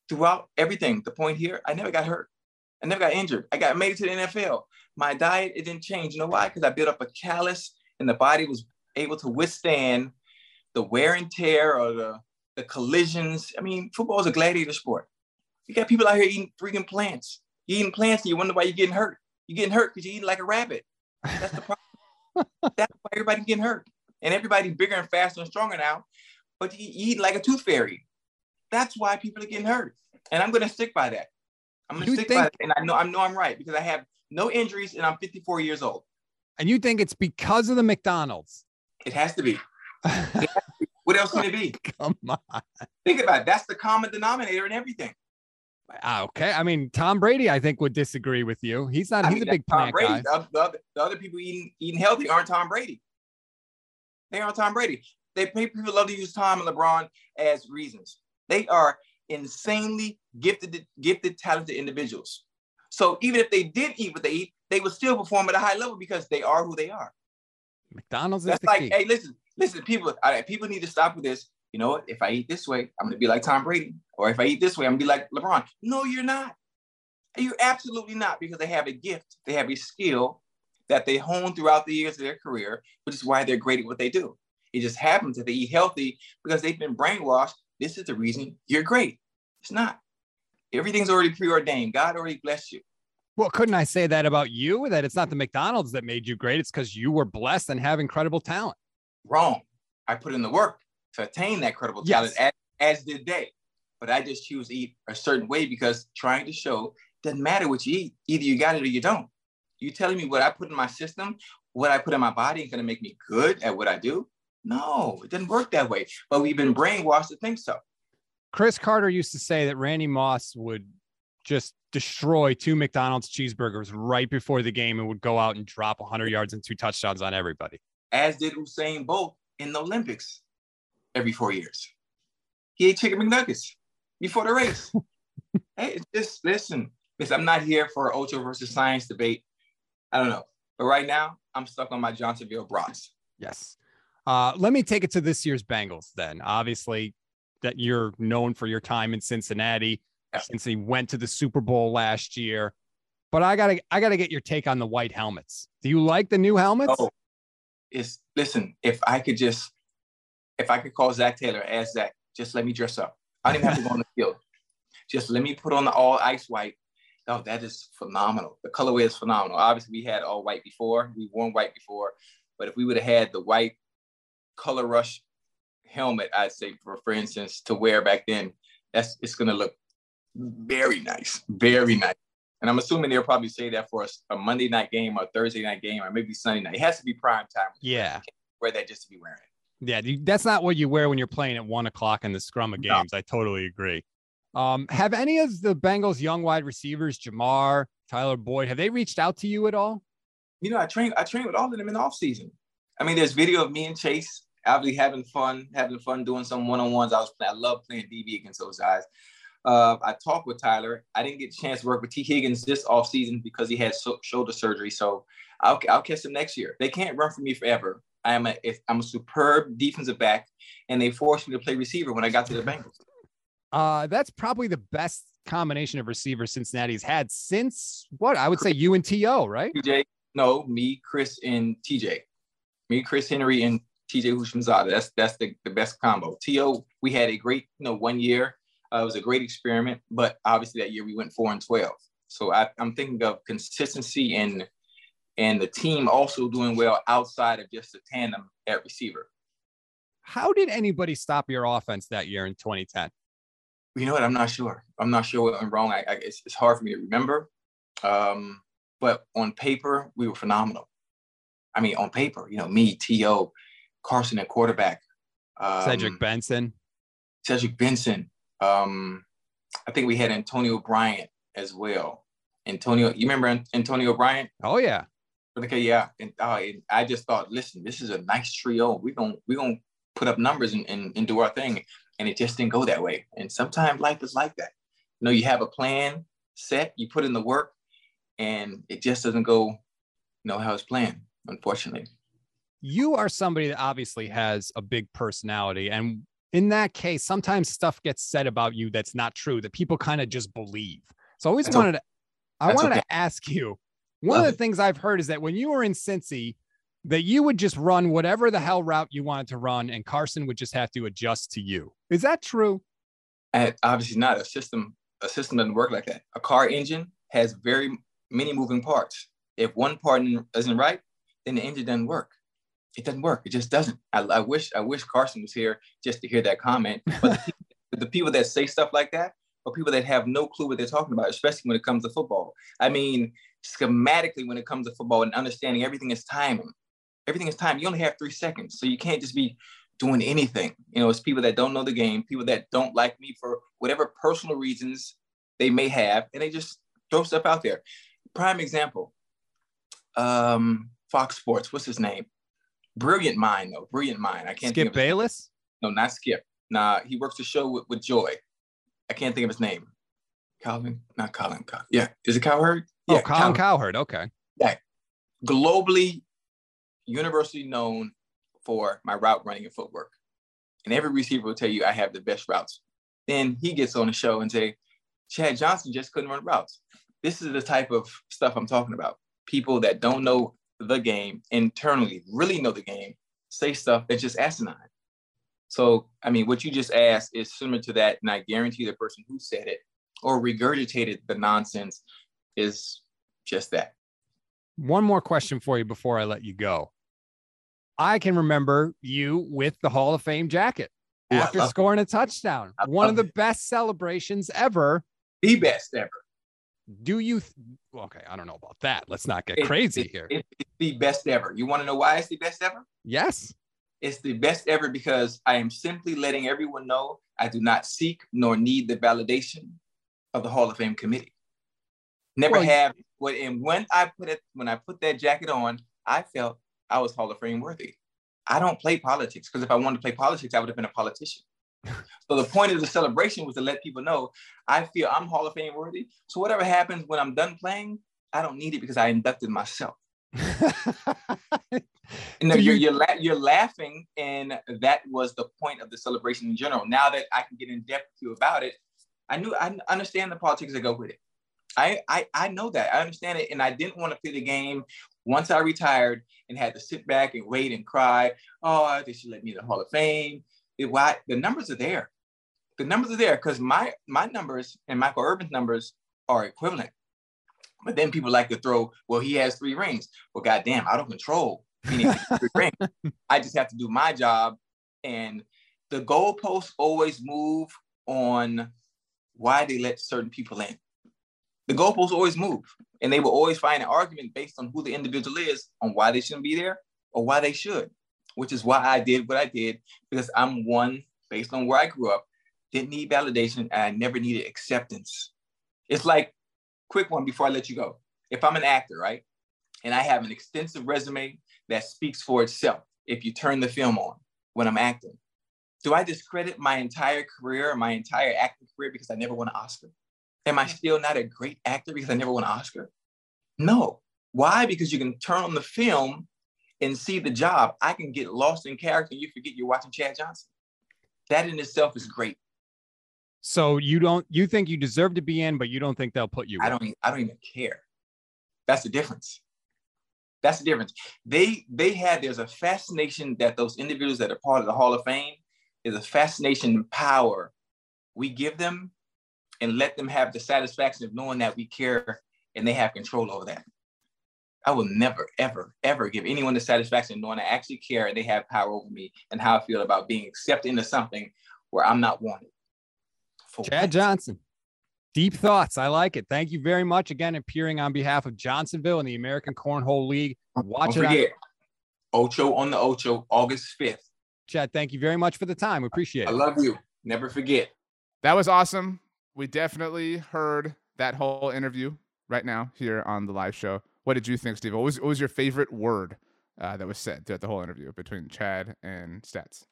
throughout everything. The point here, I never got hurt. I never got injured. I got made it to the NFL. My diet, it didn't change. You know why? Because I built up a callus and the body was able to withstand the wear and tear or the, the collisions. I mean, football is a gladiator sport. You got people out here eating freaking plants. You're eating plants and you wonder why you're getting hurt. You're getting hurt because you're eating like a rabbit. That's the problem. That's why everybody's getting hurt. And everybody's bigger and faster and stronger now, but you eat like a tooth fairy. That's why people are getting hurt. And I'm gonna stick by that. I'm gonna You stick think- by that. And I know I know I'm right because I have no injuries and I'm 54 years old. And you think it's because of the McDonald's? It has to be. What else can it be? Come on. Think about it. That's the common denominator in everything. Ah, Okay. I mean, Tom Brady, I think, would disagree with you. He's not, I he's mean, a big Tom plant Brady. guy. The, the other, the other people eating eating healthy aren't Tom Brady. They aren't Tom Brady. They people love to use Tom and LeBron as reasons. They are insanely gifted, gifted, talented individuals. So even if they did eat what they eat, they would still perform at a high level because they are who they are. McDonald's is That's like, key. hey, listen, listen, people, all right, people need to stop with this. You know what? If I eat this way, I'm gonna be like Tom Brady, or if I eat this way, I'm gonna be like LeBron. No, you're not. You're absolutely not because they have a gift, they have a skill that they hone throughout the years of their career, which is why they're great at what they do. It just happens that they eat healthy because they've been brainwashed. This is the reason you're great. It's not. Everything's already preordained. God already blessed you. Well, couldn't I say that about you? That it's not the McDonald's that made you great. It's because you were blessed and have incredible talent. Wrong. I put in the work to attain that credible Yes. talent, as, as did they. But I just choose to eat a certain way because trying to show doesn't matter what you eat. Either you got it or you don't. You telling me what I put in my system, what I put in my body is going to make me good at what I do? No, it doesn't work that way. But we've been brainwashed to think so. Cris Carter used to say that Randy Moss would just destroy two McDonald's cheeseburgers right before the game and would go out and drop 100 yards and two touchdowns on everybody. As did Usain Bolt in the Olympics every four years. He ate chicken McNuggets before the race. hey, it's just listen, listen, I'm not here for an ultra versus science debate. I don't know. But right now, I'm stuck on my Johnsonville Brats. Yes. Uh, let me take it to this year's Bengals then. Obviously, that you're known for your time in Cincinnati Yeah. since he went to the Super Bowl last year. But I gotta I gotta get your take on the white helmets. Do you like the new helmets? Oh, it's listen, if I could just if I could call Zac Taylor as Zac, just let me dress up. I don't even have to go on the field. Just let me put on the all ice white. Oh, that is phenomenal. The colorway is phenomenal. Obviously, we had all white before. We've worn white before. But if we would have had the white color rush helmet, I'd say for for instance, to wear back then, that's it's gonna look very nice. Very nice. And I'm assuming they'll probably say that for us a Monday night game or Thursday night game or maybe Sunday night. It has to be prime time. Yeah. Wear that just to be wearing it. Yeah, that's not what you wear when you're playing at one o'clock in the scrum of No. games. I totally agree. Um, have any of the Bengals young wide receivers, Ja'Marr, Tyler Boyd, have they reached out to you at all? You know, I train I train with all of them in the off season. I mean, there's video of me and Chase obviously having fun, having fun doing some one-on-ones. I was I love playing DB against those guys. Uh, I talked with Tyler. I didn't get a chance to work with Tee Higgins this offseason because he had so- shoulder surgery. So I'll, I'll catch him next year. They can't run for me forever. I am a if, I'm a superb defensive back, and they forced me to play receiver when I got to the Bengals. Uh, that's probably the best combination of receivers Cincinnati's had since what I would say you and T.O., right? TJ, no, me, Chris, and TJ. Me, Chris Henry, and TJ Houshmandzadeh. That's that's the, the best combo. T.O., we had a great, you know, one year. Uh, it was a great experiment, but obviously that year we went four and twelve. So I, I'm thinking of consistency and and the team also doing well outside of just the tandem at receiver. How did anybody stop your offense that year in 2010? You know what? I'm not sure. I'm not sure what went wrong. I, I it's, it's hard for me to remember. Um, but on paper, we were phenomenal. I mean, on paper, you know, me, T.O., Carson at quarterback. Um, Cedric Benson. Cedric Benson. Um, I think we had Antonio Bryant as well. Antonio, you remember Antonio Bryant? Oh yeah. Okay, yeah. And, uh, and I just thought, listen, this is a nice trio. We're gonna we're gonna put up numbers and, and, and do our thing. And it just didn't go that way. And sometimes life is like that. You know, you have a plan set, you put in the work, and it just doesn't go, you know, how it's planned, unfortunately. You are somebody that obviously has a big personality and in that case, sometimes stuff gets said about you that's not true that people kind of just believe. So I always That's wanted to, I That's wanted okay. to ask you. One Love of the it. things I've heard is that when you were in Cincy, that you would just run whatever the hell route you wanted to run, and Carson would just have to adjust to you. Is that true? And obviously not a system. A system doesn't work like that. A car engine has very many moving parts. If one part isn't right, then the engine doesn't work. It doesn't work. It just doesn't. I, I wish I wish Carson was here just to hear that comment. But the, the people that say stuff like that are people that have no clue what they're talking about, especially when it comes to football. I mean, schematically, when it comes to football and understanding everything is timing. Everything is time. You only have three seconds, so you can't just be doing anything. You know, it's people that don't know the game, people that don't like me for whatever personal reasons they may have, and they just throw stuff out there. Prime example, um, Fox Sports. What's his name? Brilliant mind, though. Brilliant mind. I can't think Skip Bayless? No, not Skip. Nah, he works the show with, with Joy. I can't think of his name. Calvin, not Colin. Col- yeah, is it Cowherd? Oh, Yeah, Colin Calvin Cowherd. Okay. Yeah. globally, universally known for my route running and footwork. And every receiver will tell you I have the best routes. Then he gets on the show and say, Chad Johnson just couldn't run routes. This is the type of stuff I'm talking about. People that don't know the game internally, really know the game, say stuff that's just asinine. So, I mean, what you just asked is similar to that, and I guarantee the person who said it or regurgitated the nonsense is just that. One more question for you before I let you go. I can remember you with the Hall of Fame jacket Ooh, after love it. scoring a touchdown. I One of the best celebrations ever. The best ever. Do you? Th- okay, I don't know about that. Let's not get It- crazy it- here. it- it's the best ever. You want to know why it's the best ever? yes. It's the best ever because I am simply letting everyone know I do not seek nor need the validation of the Hall of Fame committee. Never Well, have. What and when I put it when I put that jacket on, I felt I was Hall of Fame worthy. I don't play politics because if I wanted to play politics, I would have been a politician. so the point of the celebration was to let people know I feel I'm Hall of Fame worthy. So whatever happens when I'm done playing, I don't need it because I inducted myself. And Do you're you- you're, la- you're laughing, and that was the point of the celebration in general. Now that I can get in depth with you about it, I knew I understand the politics that go with it. I, I I know that I understand it, and I didn't want to play the game once I retired and had to sit back and wait and cry. Oh, they should let me in the Hall of Fame. It, why the numbers are there? The numbers are there because my my numbers and Michael Irvin's numbers are equivalent. But then people like to throw, well, he has three rings. Well, goddamn, I don't control any three rings. I just have to do my job. And the goalposts always move on why they let certain people in. The goalposts always move. And they will always find an argument based on who the individual is on why they shouldn't be there or why they should, which is why I did what I did, because I'm one based on where I grew up, didn't need validation, and I never needed acceptance. It's like, quick one before I let you go. If I'm an actor, right? And I have an extensive resume that speaks for itself if you turn the film on when I'm acting. Do I discredit my entire career, my entire acting career because I never won an Oscar? Am I still not a great actor because I never won an Oscar? No. Why? Because you can turn on the film and see the job. I can get lost in character and you forget you're watching Chad Johnson. That in itself is great. So you don't you think you deserve to be in, but you don't think they'll put you I in. don't I don't even care. That's the difference. That's the difference. They they had there's a fascination that those individuals that are part of the Hall of Fame is a fascination and power we give them and let them have the satisfaction of knowing that we care and they have control over that. I will never, ever, ever give anyone the satisfaction of knowing I actually care and they have power over me and how I feel about being accepted into something where I'm not wanted. For Chad what? Johnson. Deep thoughts. I like it. Thank you very much again appearing on behalf of Johnsonville and the American Cornhole League. Watch Don't it on forget, Ocho on the Ocho, August 5th. Chad. Thank you very much for the time. We appreciate it. I love you. Never forget. That was awesome. We definitely heard that whole interview right now here on the live show. What did you think, Steve? What was, what was your favorite word uh, that was said throughout the whole interview between Chad and Stats?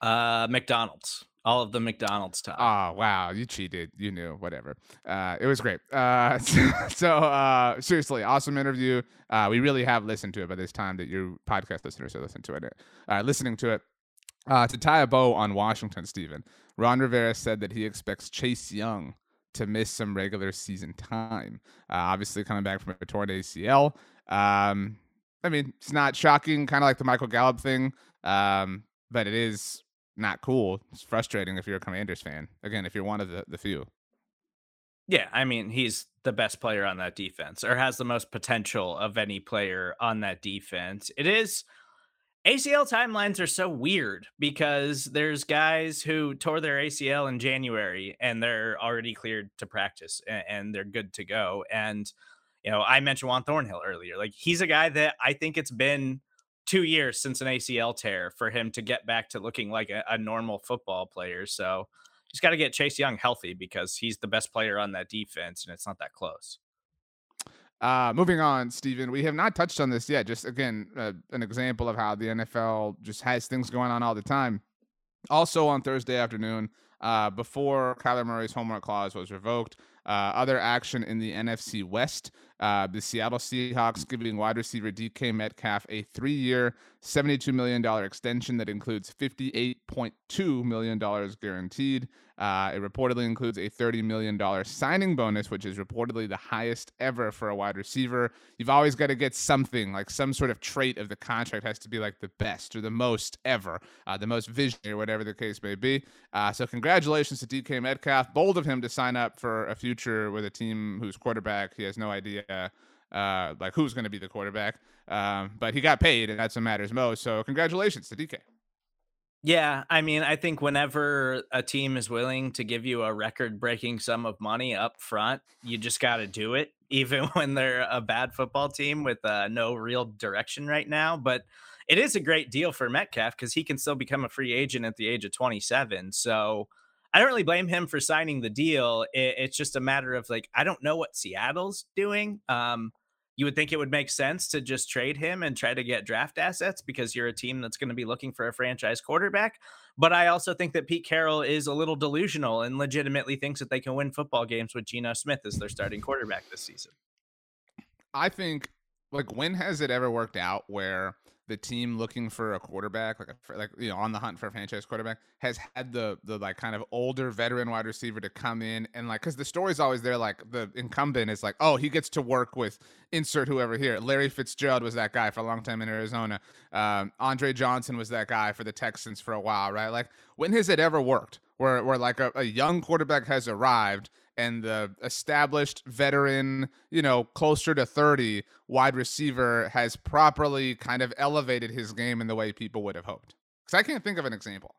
Uh, McDonald's. All of the McDonald's talk. Oh wow, you cheated. You knew. Whatever. Uh, it was great. Uh, so, so, uh, seriously, awesome interview. Uh, we really have listened to it by this time that your podcast listeners are listening to it. Uh, listening to it. Uh, to tie a bow on Washington, Stephen, Ron Rivera said that he expects Chase Young to miss some regular season time. Uh, obviously, coming back from a torn ACL. Um, I mean, it's not shocking, kind of like the Michael Gallup thing, um, but it is not cool. It's frustrating if you're a Commanders fan. Again, if you're one of the, the few. Yeah, I mean, he's the best player on that defense or has the most potential of any player on that defense. It is ACL timelines are so weird because there's guys who tore their ACL in January and they're already cleared to practice and, and they're good to go. And, you know, I mentioned Juan Thornhill earlier. Like, he's a guy that I think it's been two years since an ACL tear for him to get back to looking like a, a normal football player. So, just got to get Chase Young healthy because he's the best player on that defense and it's not that close. Uh, moving on, Stephen, we have not touched on this yet. Just again, uh, an example of how the NFL just has things going on all the time. Also on Thursday afternoon, uh, before Kyler Murray's homework clause was revoked, uh, other action in the NFC West. Uh, the Seattle Seahawks giving wide receiver DK Metcalf a three year, $72 million extension that includes $58.2 million guaranteed. Uh, it reportedly includes a $30 million signing bonus, which is reportedly the highest ever for a wide receiver. You've always got to get something, like some sort of trait of the contract has to be like the best or the most ever, uh, the most visionary, whatever the case may be. Uh, so, congratulations to DK Metcalf. Bold of him to sign up for a future with a team whose quarterback he has no idea. Uh, like who's going to be the quarterback, um, but he got paid, and that's what matters most. So, congratulations to DK. Yeah, I mean, I think whenever a team is willing to give you a record-breaking sum of money up front, you just got to do it, even when they're a bad football team with uh, no real direction right now. But it is a great deal for Metcalf because he can still become a free agent at the age of 27. So I don't really blame him for signing the deal. It, it's just a matter of like, I don't know what Seattle's doing. Um, you would think it would make sense to just trade him and try to get draft assets because you're a team that's going to be looking for a franchise quarterback. But I also think that Pete Carroll is a little delusional and legitimately thinks that they can win football games with Geno Smith as their starting quarterback this season. I think, like, when has it ever worked out where the team looking for a quarterback, like a, like you know on the hunt for a franchise quarterback, has had the the like kind of older veteran wide receiver to come in and like because the story's always there. Like the incumbent is like, oh, he gets to work with insert whoever here. Larry Fitzgerald was that guy for a long time in Arizona. Um, Andre Johnson was that guy for the Texans for a while, right? Like when has it ever worked where where like a, a young quarterback has arrived and the established veteran, you know, closer to 30 wide receiver has properly kind of elevated his game in the way people would have hoped. Because I can't think of an example.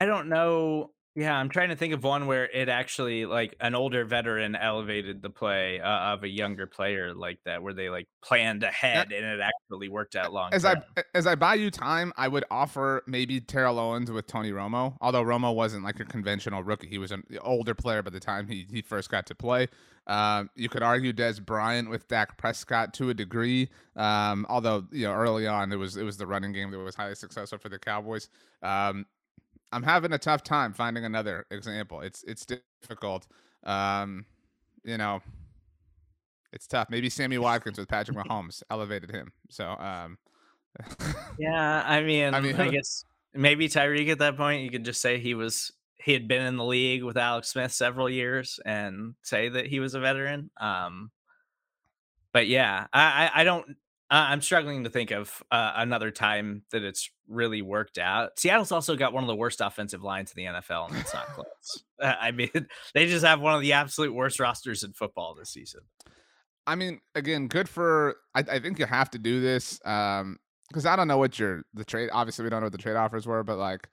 I don't know yeah, I'm trying to think of one where it actually like an older veteran elevated the play uh, of a younger player like that, where they like planned ahead and it actually worked out long. As I as I buy you time, I would offer maybe Terrell Owens with Tony Romo. Although Romo wasn't like a conventional rookie, he was an older player by the time he he first got to play. Um, you could argue Dez Bryant with Dak Prescott to a degree. Um, although you know early on it was it was the running game that was highly successful for the Cowboys. Um, I'm having a tough time finding another example. It's it's difficult. Um, you know, it's tough. Maybe Sammy Watkins with Patrick Mahomes elevated him. So, um, yeah, I mean, I mean, I guess maybe Tyreek at that point, you could just say he was he had been in the league with Alex Smith several years and say that he was a veteran. Um, but yeah, I I don't uh, I'm struggling to think of uh, another time that it's really worked out. Seattle's also got one of the worst offensive lines in the NFL, and it's not close. Uh, I mean, they just have one of the absolute worst rosters in football this season. I mean, again, good for. I, I think you have to do this um, because I don't know what your the trade. Obviously, we don't know what the trade offers were, but like,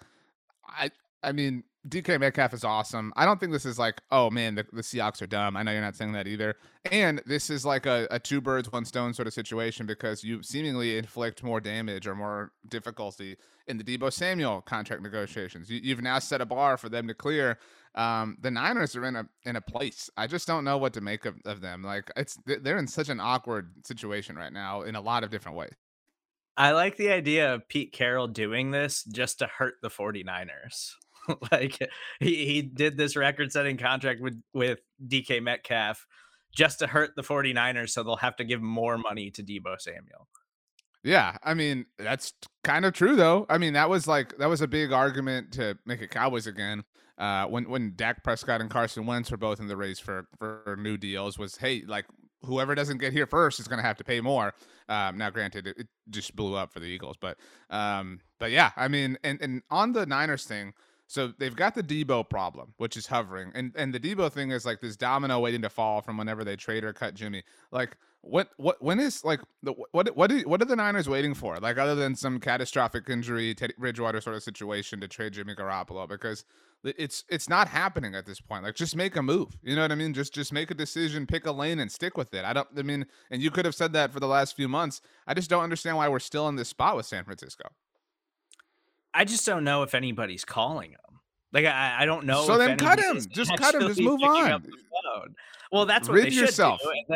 I I mean, DK Metcalf is awesome. I don't think this is like, oh man, the, the Seahawks are dumb. I know you're not saying that either. And this is like a, a two birds, one stone sort of situation because you seemingly inflict more damage or more difficulty in the Deebo Samuel contract negotiations. You, have now set a bar for them to clear. Um, the Niners are in a in a place. I just don't know what to make of, of them. Like it's they're in such an awkward situation right now in a lot of different ways. I like the idea of Pete Carroll doing this just to hurt the 49ers. like he, he did this record setting contract with with DK Metcalf just to hurt the 49ers so they'll have to give more money to Deebo Samuel. Yeah, I mean that's kind of true though. I mean that was like that was a big argument to make it Cowboys again. Uh, when when Dak Prescott and Carson Wentz were both in the race for for new deals, was hey like whoever doesn't get here first is going to have to pay more. Um, now, granted, it, it, just blew up for the Eagles, but um, but yeah, I mean, and and on the Niners thing, so they've got the Deebo problem, which is hovering, and and the Deebo thing is like this domino waiting to fall from whenever they trade or cut Jimmy. Like what what when is like the what what what are the Niners waiting for? Like other than some catastrophic injury, Teddy Bridgewater sort of situation to trade Jimmy Garoppolo because it's it's not happening at this point. Like just make a move. You know what I mean? Just just make a decision, pick a lane and stick with it. I don't I mean, and you could have said that for the last few months. I just don't understand why we're still in this spot with San Francisco. I just don't know if anybody's calling him. Like I, I don't know. So then cut him. Just cut him. Just move on. Well, that's what Rid they yourself. should do.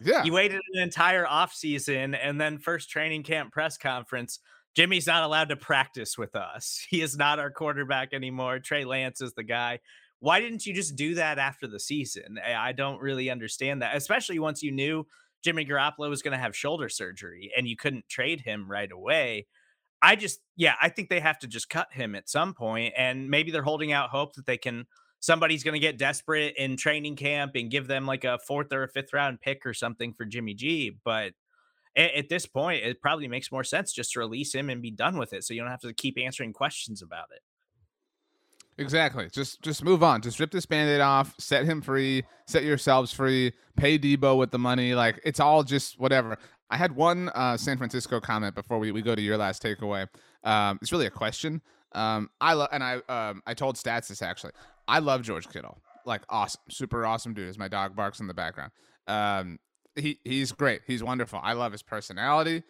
Yeah. You waited an entire offseason and then first training camp press conference. Jimmy's not allowed to practice with us. He is not our quarterback anymore. Trey Lance is the guy. Why didn't you just do that after the season? I don't really understand that, especially once you knew Jimmy Garoppolo was going to have shoulder surgery and you couldn't trade him right away. I just, yeah, I think they have to just cut him at some point, and maybe they're holding out hope that they can somebody's going to get desperate in training camp and give them like a fourth or a fifth round pick or something for Jimmy G. But at, at, this point, it probably makes more sense just to release him and be done with it, so you don't have to keep answering questions about it. Exactly. Just just move on. Just rip this band-aid off, set him free, set yourselves free, pay Deebo with the money. Like it's all just whatever. I had one uh, San Francisco comment before we, we go to your last takeaway. Um, it's really a question. Um, I love and I um, I told Stats this actually. I love George Kittle. Like awesome, super awesome dude. As my dog barks in the background. Um, he he's great. He's wonderful. I love his personality.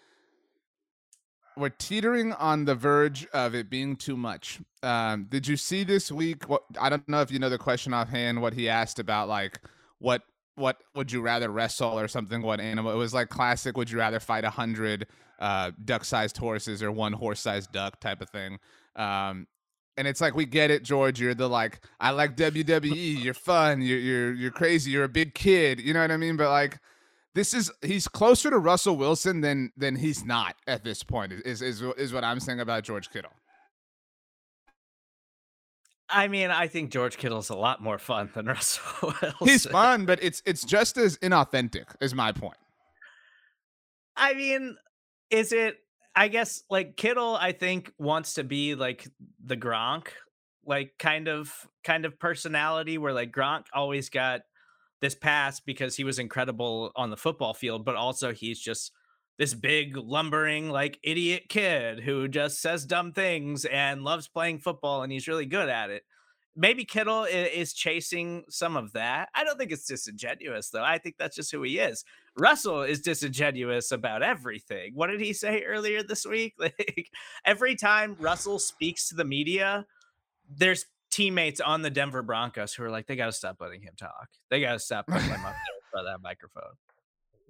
We're teetering on the verge of it being too much. Um, did you see this week? What I don't know if you know the question offhand. What he asked about like what what would you rather wrestle or something? What animal? It was like classic. Would you rather fight a hundred uh, duck-sized horses or one horse-sized duck type of thing? Um, and it's like we get it, George. You're the like I like WWE. You're fun. You're you're you're crazy. You're a big kid. You know what I mean? But like this is he's closer to Russell Wilson than than he's not at this point. Is is is what I'm saying about George Kittle. I mean, I think George Kittle's a lot more fun than Russell Wilson. He's fun, but it's it's just as inauthentic. Is my point. I mean, is it I guess like Kittle, I think wants to be like the Gronk, like kind of kind of personality where like Gronk always got this pass because he was incredible on the football field, but also he's just this big lumbering like idiot kid who just says dumb things and loves playing football and he's really good at it maybe Kittle is chasing some of that. I don't think it's disingenuous though. I think that's just who he is. Russell is disingenuous about everything. What did he say earlier this week? Like every time Russell speaks to the media, there's teammates on the Denver Broncos who are like, they got to stop letting him talk. They got to stop putting him up there for that microphone.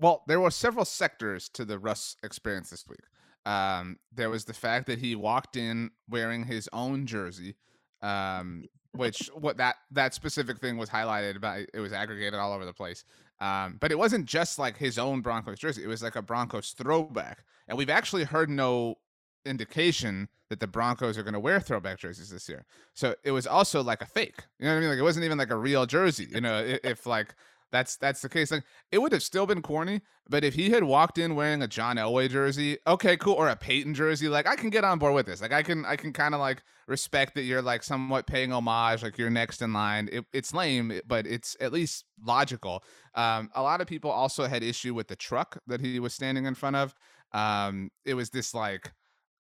Well, there were several sectors to the Russ experience this week. Um, there was the fact that he walked in wearing his own jersey, um, which what that that specific thing was highlighted by it was aggregated all over the place. Um, but it wasn't just like his own Broncos jersey; it was like a Broncos throwback. And we've actually heard no indication that the Broncos are going to wear throwback jerseys this year. So it was also like a fake. You know what I mean? Like it wasn't even like a real jersey. You know, if, if like that's that's the case. Like it would have still been corny, but if he had walked in wearing a John Elway jersey, okay, cool, or a Peyton jersey, like I can get on board with this. Like I can I can kind of like respect that you're like somewhat paying homage, like you're next in line. It, it's lame, but it's at least logical. Um, a lot of people also had issue with the truck that he was standing in front of. Um, it was this like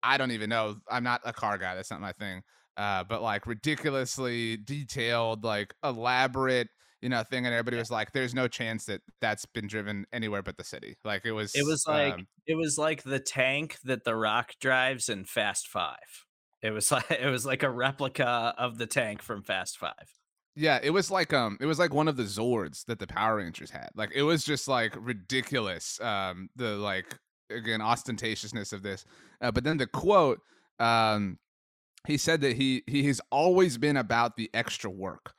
I don't even know. I'm not a car guy. That's not my thing. Uh, but like ridiculously detailed, like elaborate you know thing and everybody was like there's no chance that that's been driven anywhere but the city. Like it was it was like um, it was like the tank that the rock drives in fast five. It was like it was like a replica of the tank from fast five. Yeah it was like um it was like one of the zords that the power rangers had. Like it was just like ridiculous um the like again ostentatiousness of this uh, but then the quote um he said that he he has always been about the extra work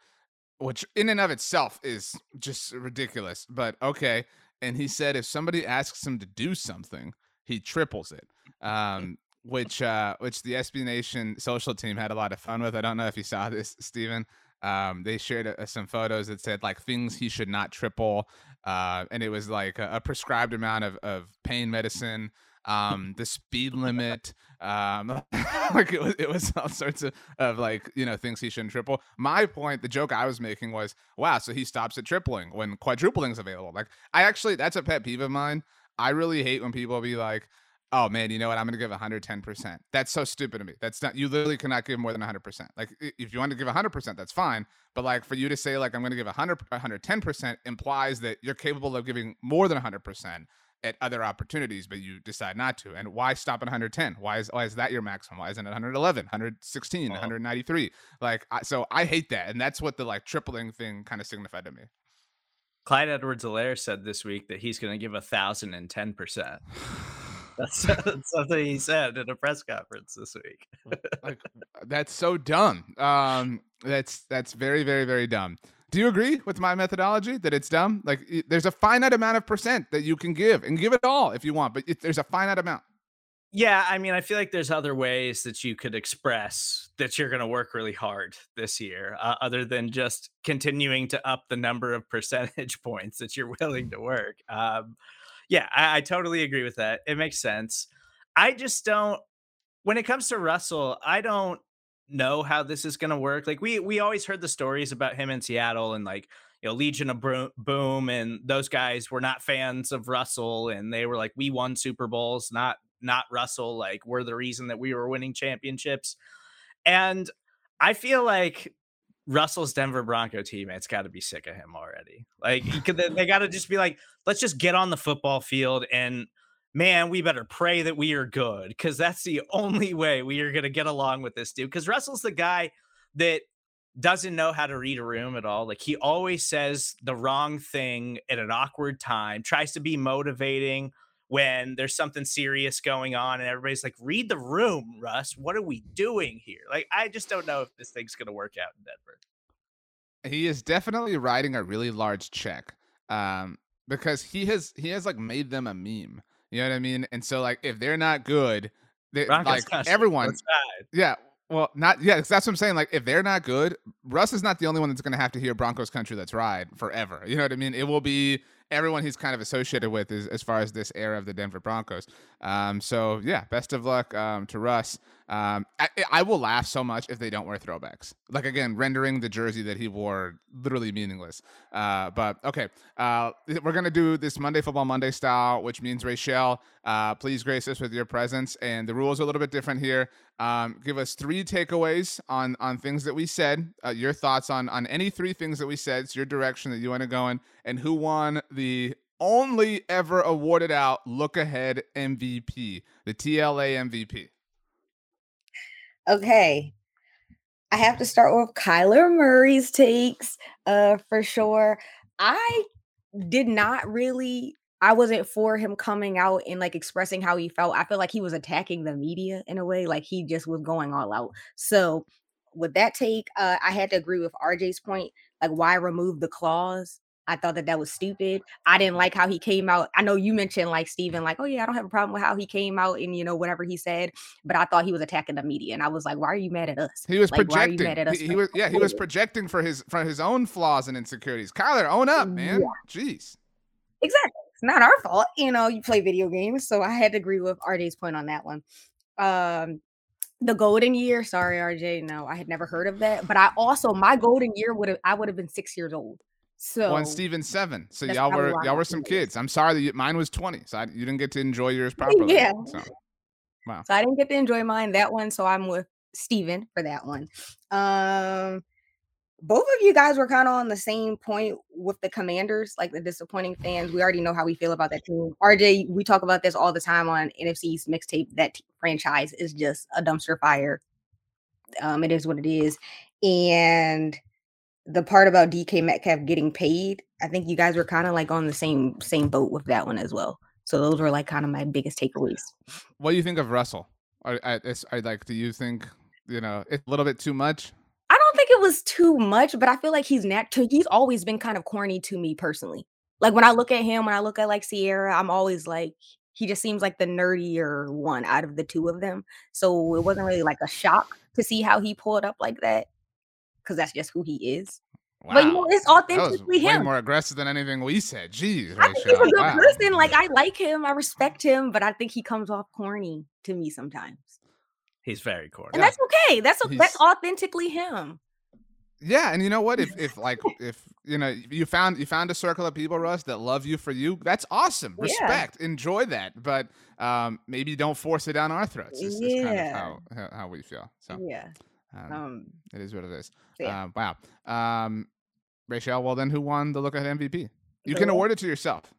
which in and of itself is just ridiculous. But okay. And he said if somebody asks him to do something, he triples it. Um, which uh, which the SB Nation social team had a lot of fun with. I don't know if you saw this, Stephen. Um, they shared uh, some photos that said like things he should not triple, uh, and it was like a, a prescribed amount of, of pain medicine, um, the speed limit, um, like it was, it was all sorts of, of like you know things he shouldn't triple. My point, the joke I was making was, wow, so he stops at tripling when quadrupling is available. Like I actually, that's a pet peeve of mine. I really hate when people be like, oh man, you know what? I'm going to give 110%. That's so stupid to me. That's not, you literally cannot give more than 100%. Like, if you want to give 100%, that's fine. But like, for you to say, like, I'm going to give 100, 110% implies that you're capable of giving more than 100% at other opportunities, but you decide not to. And why stop at 110? Why is, why is that your maximum? Why isn't it 111, 116, 193? Like, I, so I hate that. And that's what the like tripling thing kind of signified to me. Clyde Edwards Helaire said this week that he's going to give a thousand and ten percent. That's, that's something he said in a press conference this week. like that's so dumb. Um, that's that's very very very dumb. Do you agree with my methodology that it's dumb? Like there's a finite amount of percent that you can give, and give it all if you want, but it, there's a finite amount. Yeah, I mean, I feel like there's other ways that you could express that you're going to work really hard this year, uh, other than just continuing to up the number of percentage points that you're willing to work. Um, yeah, I, I totally agree with that. It makes sense. I just don't. When it comes to Russell, I don't know how this is going to work. Like we we always heard the stories about him in Seattle and like you know Legion of Boom and those guys were not fans of Russell and they were like we won Super Bowls, not not Russell. Like we're the reason that we were winning championships. And I feel like Russell's Denver Bronco teammates got to be sick of him already. Like they got to just be like, let's just get on the football field and man, we better pray that we are good because that's the only way we are going to get along with this dude. Because Russell's the guy that doesn't know how to read a room at all. Like he always says the wrong thing at an awkward time, tries to be motivating when there's something serious going on and everybody's like, read the room, Russ. What are we doing here? Like, I just don't know if this thing's going to work out in Denver. He is definitely writing a really large check um, because he has he has like made them a meme. You know what I mean? And so like if they're not good, they, like everyone, yeah. Well, not yeah. That's what I'm saying. Like if they're not good, Russ is not the only one that's going to have to hear Broncos country. Let's ride forever. You know what I mean? It will be everyone he's kind of associated with is, as far as this era of the Denver Broncos. Um, so yeah, best of luck um, to Russ. Um, I, I, will laugh so much if they don't wear throwbacks. Like again, rendering the jersey that he wore literally meaningless. Uh, but okay, uh, we're gonna do this Monday Football Monday style, which means Rachelle, uh, please grace us with your presence. And the rules are a little bit different here. Um, give us three takeaways on on things that we said. Uh, your thoughts on on any three things that we said. It's your direction that you want to go in, and who won the only ever awarded out look ahead MVP, the TLA MVP. Okay. I have to start with Kyler Murray's takes uh for sure. I did not really I wasn't for him coming out and like expressing how he felt. I feel like he was attacking the media in a way, like he just was going all out. So with that take, uh, I had to agree with RJ's point. Like, why remove the clause? I thought that that was stupid. I didn't like how he came out. I know you mentioned like Stephen, like, oh yeah, I don't have a problem with how he came out and you know whatever he said, but I thought he was attacking the media, and I was like, why are you mad at us? He was like, projecting. He, he was yeah, he was projecting for his for his own flaws and insecurities. Kyler, own up, man. Yeah. Jeez. Exactly. It's not our fault. You know, you play video games, so I had to agree with RJ's point on that one. Um, the golden year. Sorry, RJ. No, I had never heard of that. But I also my golden year would have I would have been six years old. So one Steven seven. So y'all were y'all were some kids. I'm sorry that you, mine was 20. So I, you didn't get to enjoy yours properly. Yeah. So, wow. So I didn't get to enjoy mine that one. So I'm with Stephen for that one. Um both of you guys were kind of on the same point with the commanders, like the disappointing fans. We already know how we feel about that team. RJ, we talk about this all the time on NFC's mixtape. That t- franchise is just a dumpster fire. Um, it is what it is. And the part about DK Metcalf getting paid, I think you guys were kind of like on the same same boat with that one as well. So those were like kind of my biggest takeaways. What do you think of Russell? I, I, I like. Do you think you know it's a little bit too much? I don't think it was too much, but I feel like he's nat. He's always been kind of corny to me personally. Like when I look at him, when I look at like Ciara, I'm always like, he just seems like the nerdier one out of the two of them. So it wasn't really like a shock to see how he pulled up like that because that's just who he is. Wow. But you know, it's that was way him. more aggressive than anything we said. Jeez, I think he's a good Wow. person. Like I like him, I respect him, but I think he comes off corny to me sometimes. He's very corny. And Yeah. that's okay. That's that's authentically him. Yeah, and you know what? If if like if you know you found you found a circle of people, Russ, that love you for you, that's awesome. Yeah. Respect, enjoy that, but um, maybe don't force it down our throats. Is, is kind of Yeah. how, how how we feel. So Yeah. Um, Um it is what it is. yeah. Um, wow. Um, Rachelle, well then, who won the look ahead MVP? You can award it to yourself.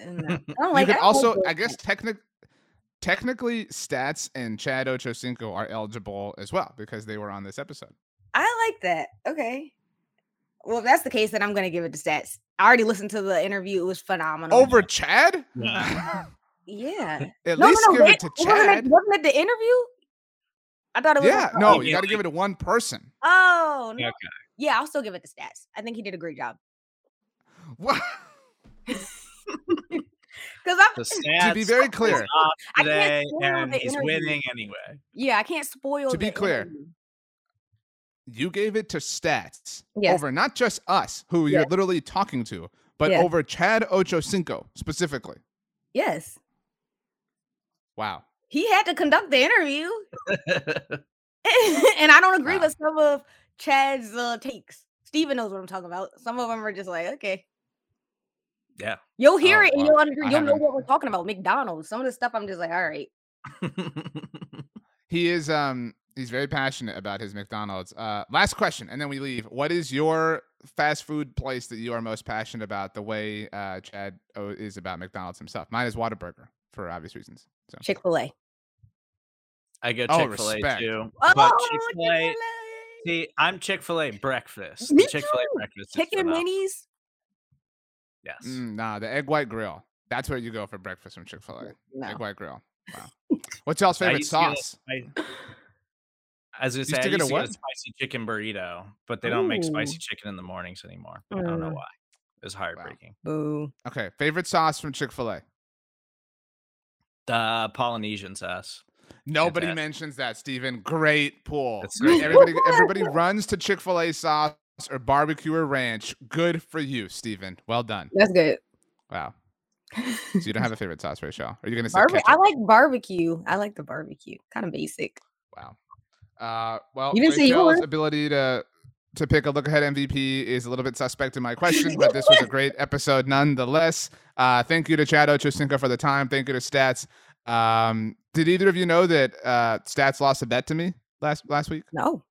and, uh, I don't like you I also, I guess, technic- technically, Stats and Chad Ochocinco are eligible as well because they were on this episode. I like that. Okay. Well, if that's the case, then I'm gonna give it to stats. I already listened to the interview. It was phenomenal. Over Chad? Yeah. Yeah. At No, least no, no. give they- it to Wasn't it, Chad. wasn't it the interview? I thought it was. Yeah, no, you got to give it to one person. Oh no. Okay. Yeah, I'll still give it to stats. I think he did a great job. What? Because I'm The To be stats very is clear, I can't today, spoil and the he's interview. winning anyway. yeah, I can't spoil. To be the clear, interview. you gave it to Stats Yes. over not just us, who you're literally talking to, but Yeah. over Chad Ochocinco specifically. Yes, Wow. He had to conduct the interview, and I don't agree Wow. with some of Chad's uh, takes. Stephen knows what I'm talking about. Some of them are just like, okay, yeah. you'll hear Oh, it and you'll under- you'll know what we're talking about. McDonald's. Some of the stuff I'm just like, all right. He is um he's very passionate about his McDonald's. Uh last question and then we leave. What is your fast food place that you are most passionate about the way uh Chad is about McDonald's himself? Mine is Whataburger for obvious reasons. So Chick Fil A. I go Oh, Chick Fil A respect. too, Oh, but Chick Fil A. Chick-fil-A. See, I'm Chick Fil A breakfast. Chick Fil A breakfast. Chicken minis. Yes. mm, nah, the egg white grill. That's where you go for breakfast from Chick-fil-A. No. Egg white grill. Wow. What's y'all's favorite used get a sauce? spi- I was gonna say I get used a to get a spicy chicken burrito, but they don't make spicy chicken in the mornings anymore. I don't know Mm. why. It was heartbreaking. Boo. Okay, favorite sauce from Chick-fil-A. The Polynesian sauce. Nobody Fantastic. mentions that, Stephen. Great pool. Great. great. Everybody everybody runs to Chick-fil-A sauce or barbecue or ranch. Good for you, Stephen. Well done. That's good. Wow. So you don't have a favorite sauce, Rachelle? Are you gonna say Barbe- I like barbecue. I like the barbecue. Kind of basic. Wow. Uh, well, You didn't say Rachelle's yours. ability to to pick a look ahead MVP is a little bit suspect in my question, but this was a great episode nonetheless. Uh, thank you to Chad Ochocinco for the time. Thank you to Stats. Um, did either of you know that uh, Stats lost a bet to me last last week? No.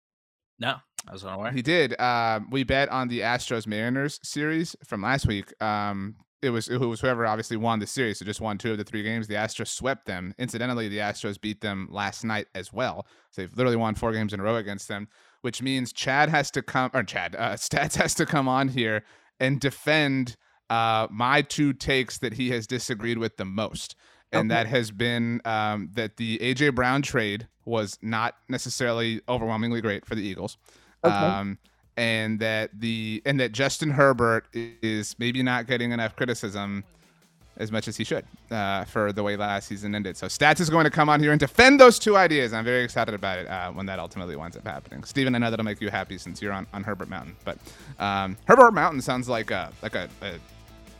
No, I was unaware. He did. Um, we bet on the Astros Mariners series from last week. Um, it was it was whoever obviously won the series. So just won two of the three games. The Astros swept them. Incidentally, the Astros beat them last night as well. So they've literally won four games in a row against them, which means Chad has to come or Chad uh, Stats has to come on here and defend uh, my two takes that he has disagreed with the most. And Okay. that has been um, that the AJ Brown trade was not necessarily overwhelmingly great for the Eagles Okay. um, and that the and that Justin Herbert is maybe not getting enough criticism as much as he should uh, for the way last season ended. So Stats is going to come on here and defend those two ideas. I'm very excited about it uh, when that ultimately winds up happening. Stephen, I know that'll make you happy since you're on, on Herbert Mountain, but um, Herbert Mountain sounds like a like a, a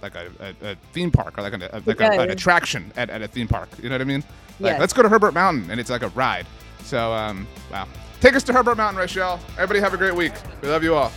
like a, a, a theme park or like, an, a, like a, an attraction at, at a theme park. You know what I mean? Like, Yes. let's go to Herbert Mountain, and it's like a ride. So, um, wow. Take us to Herbert Mountain, Rachelle. Everybody have a great week. We love you all.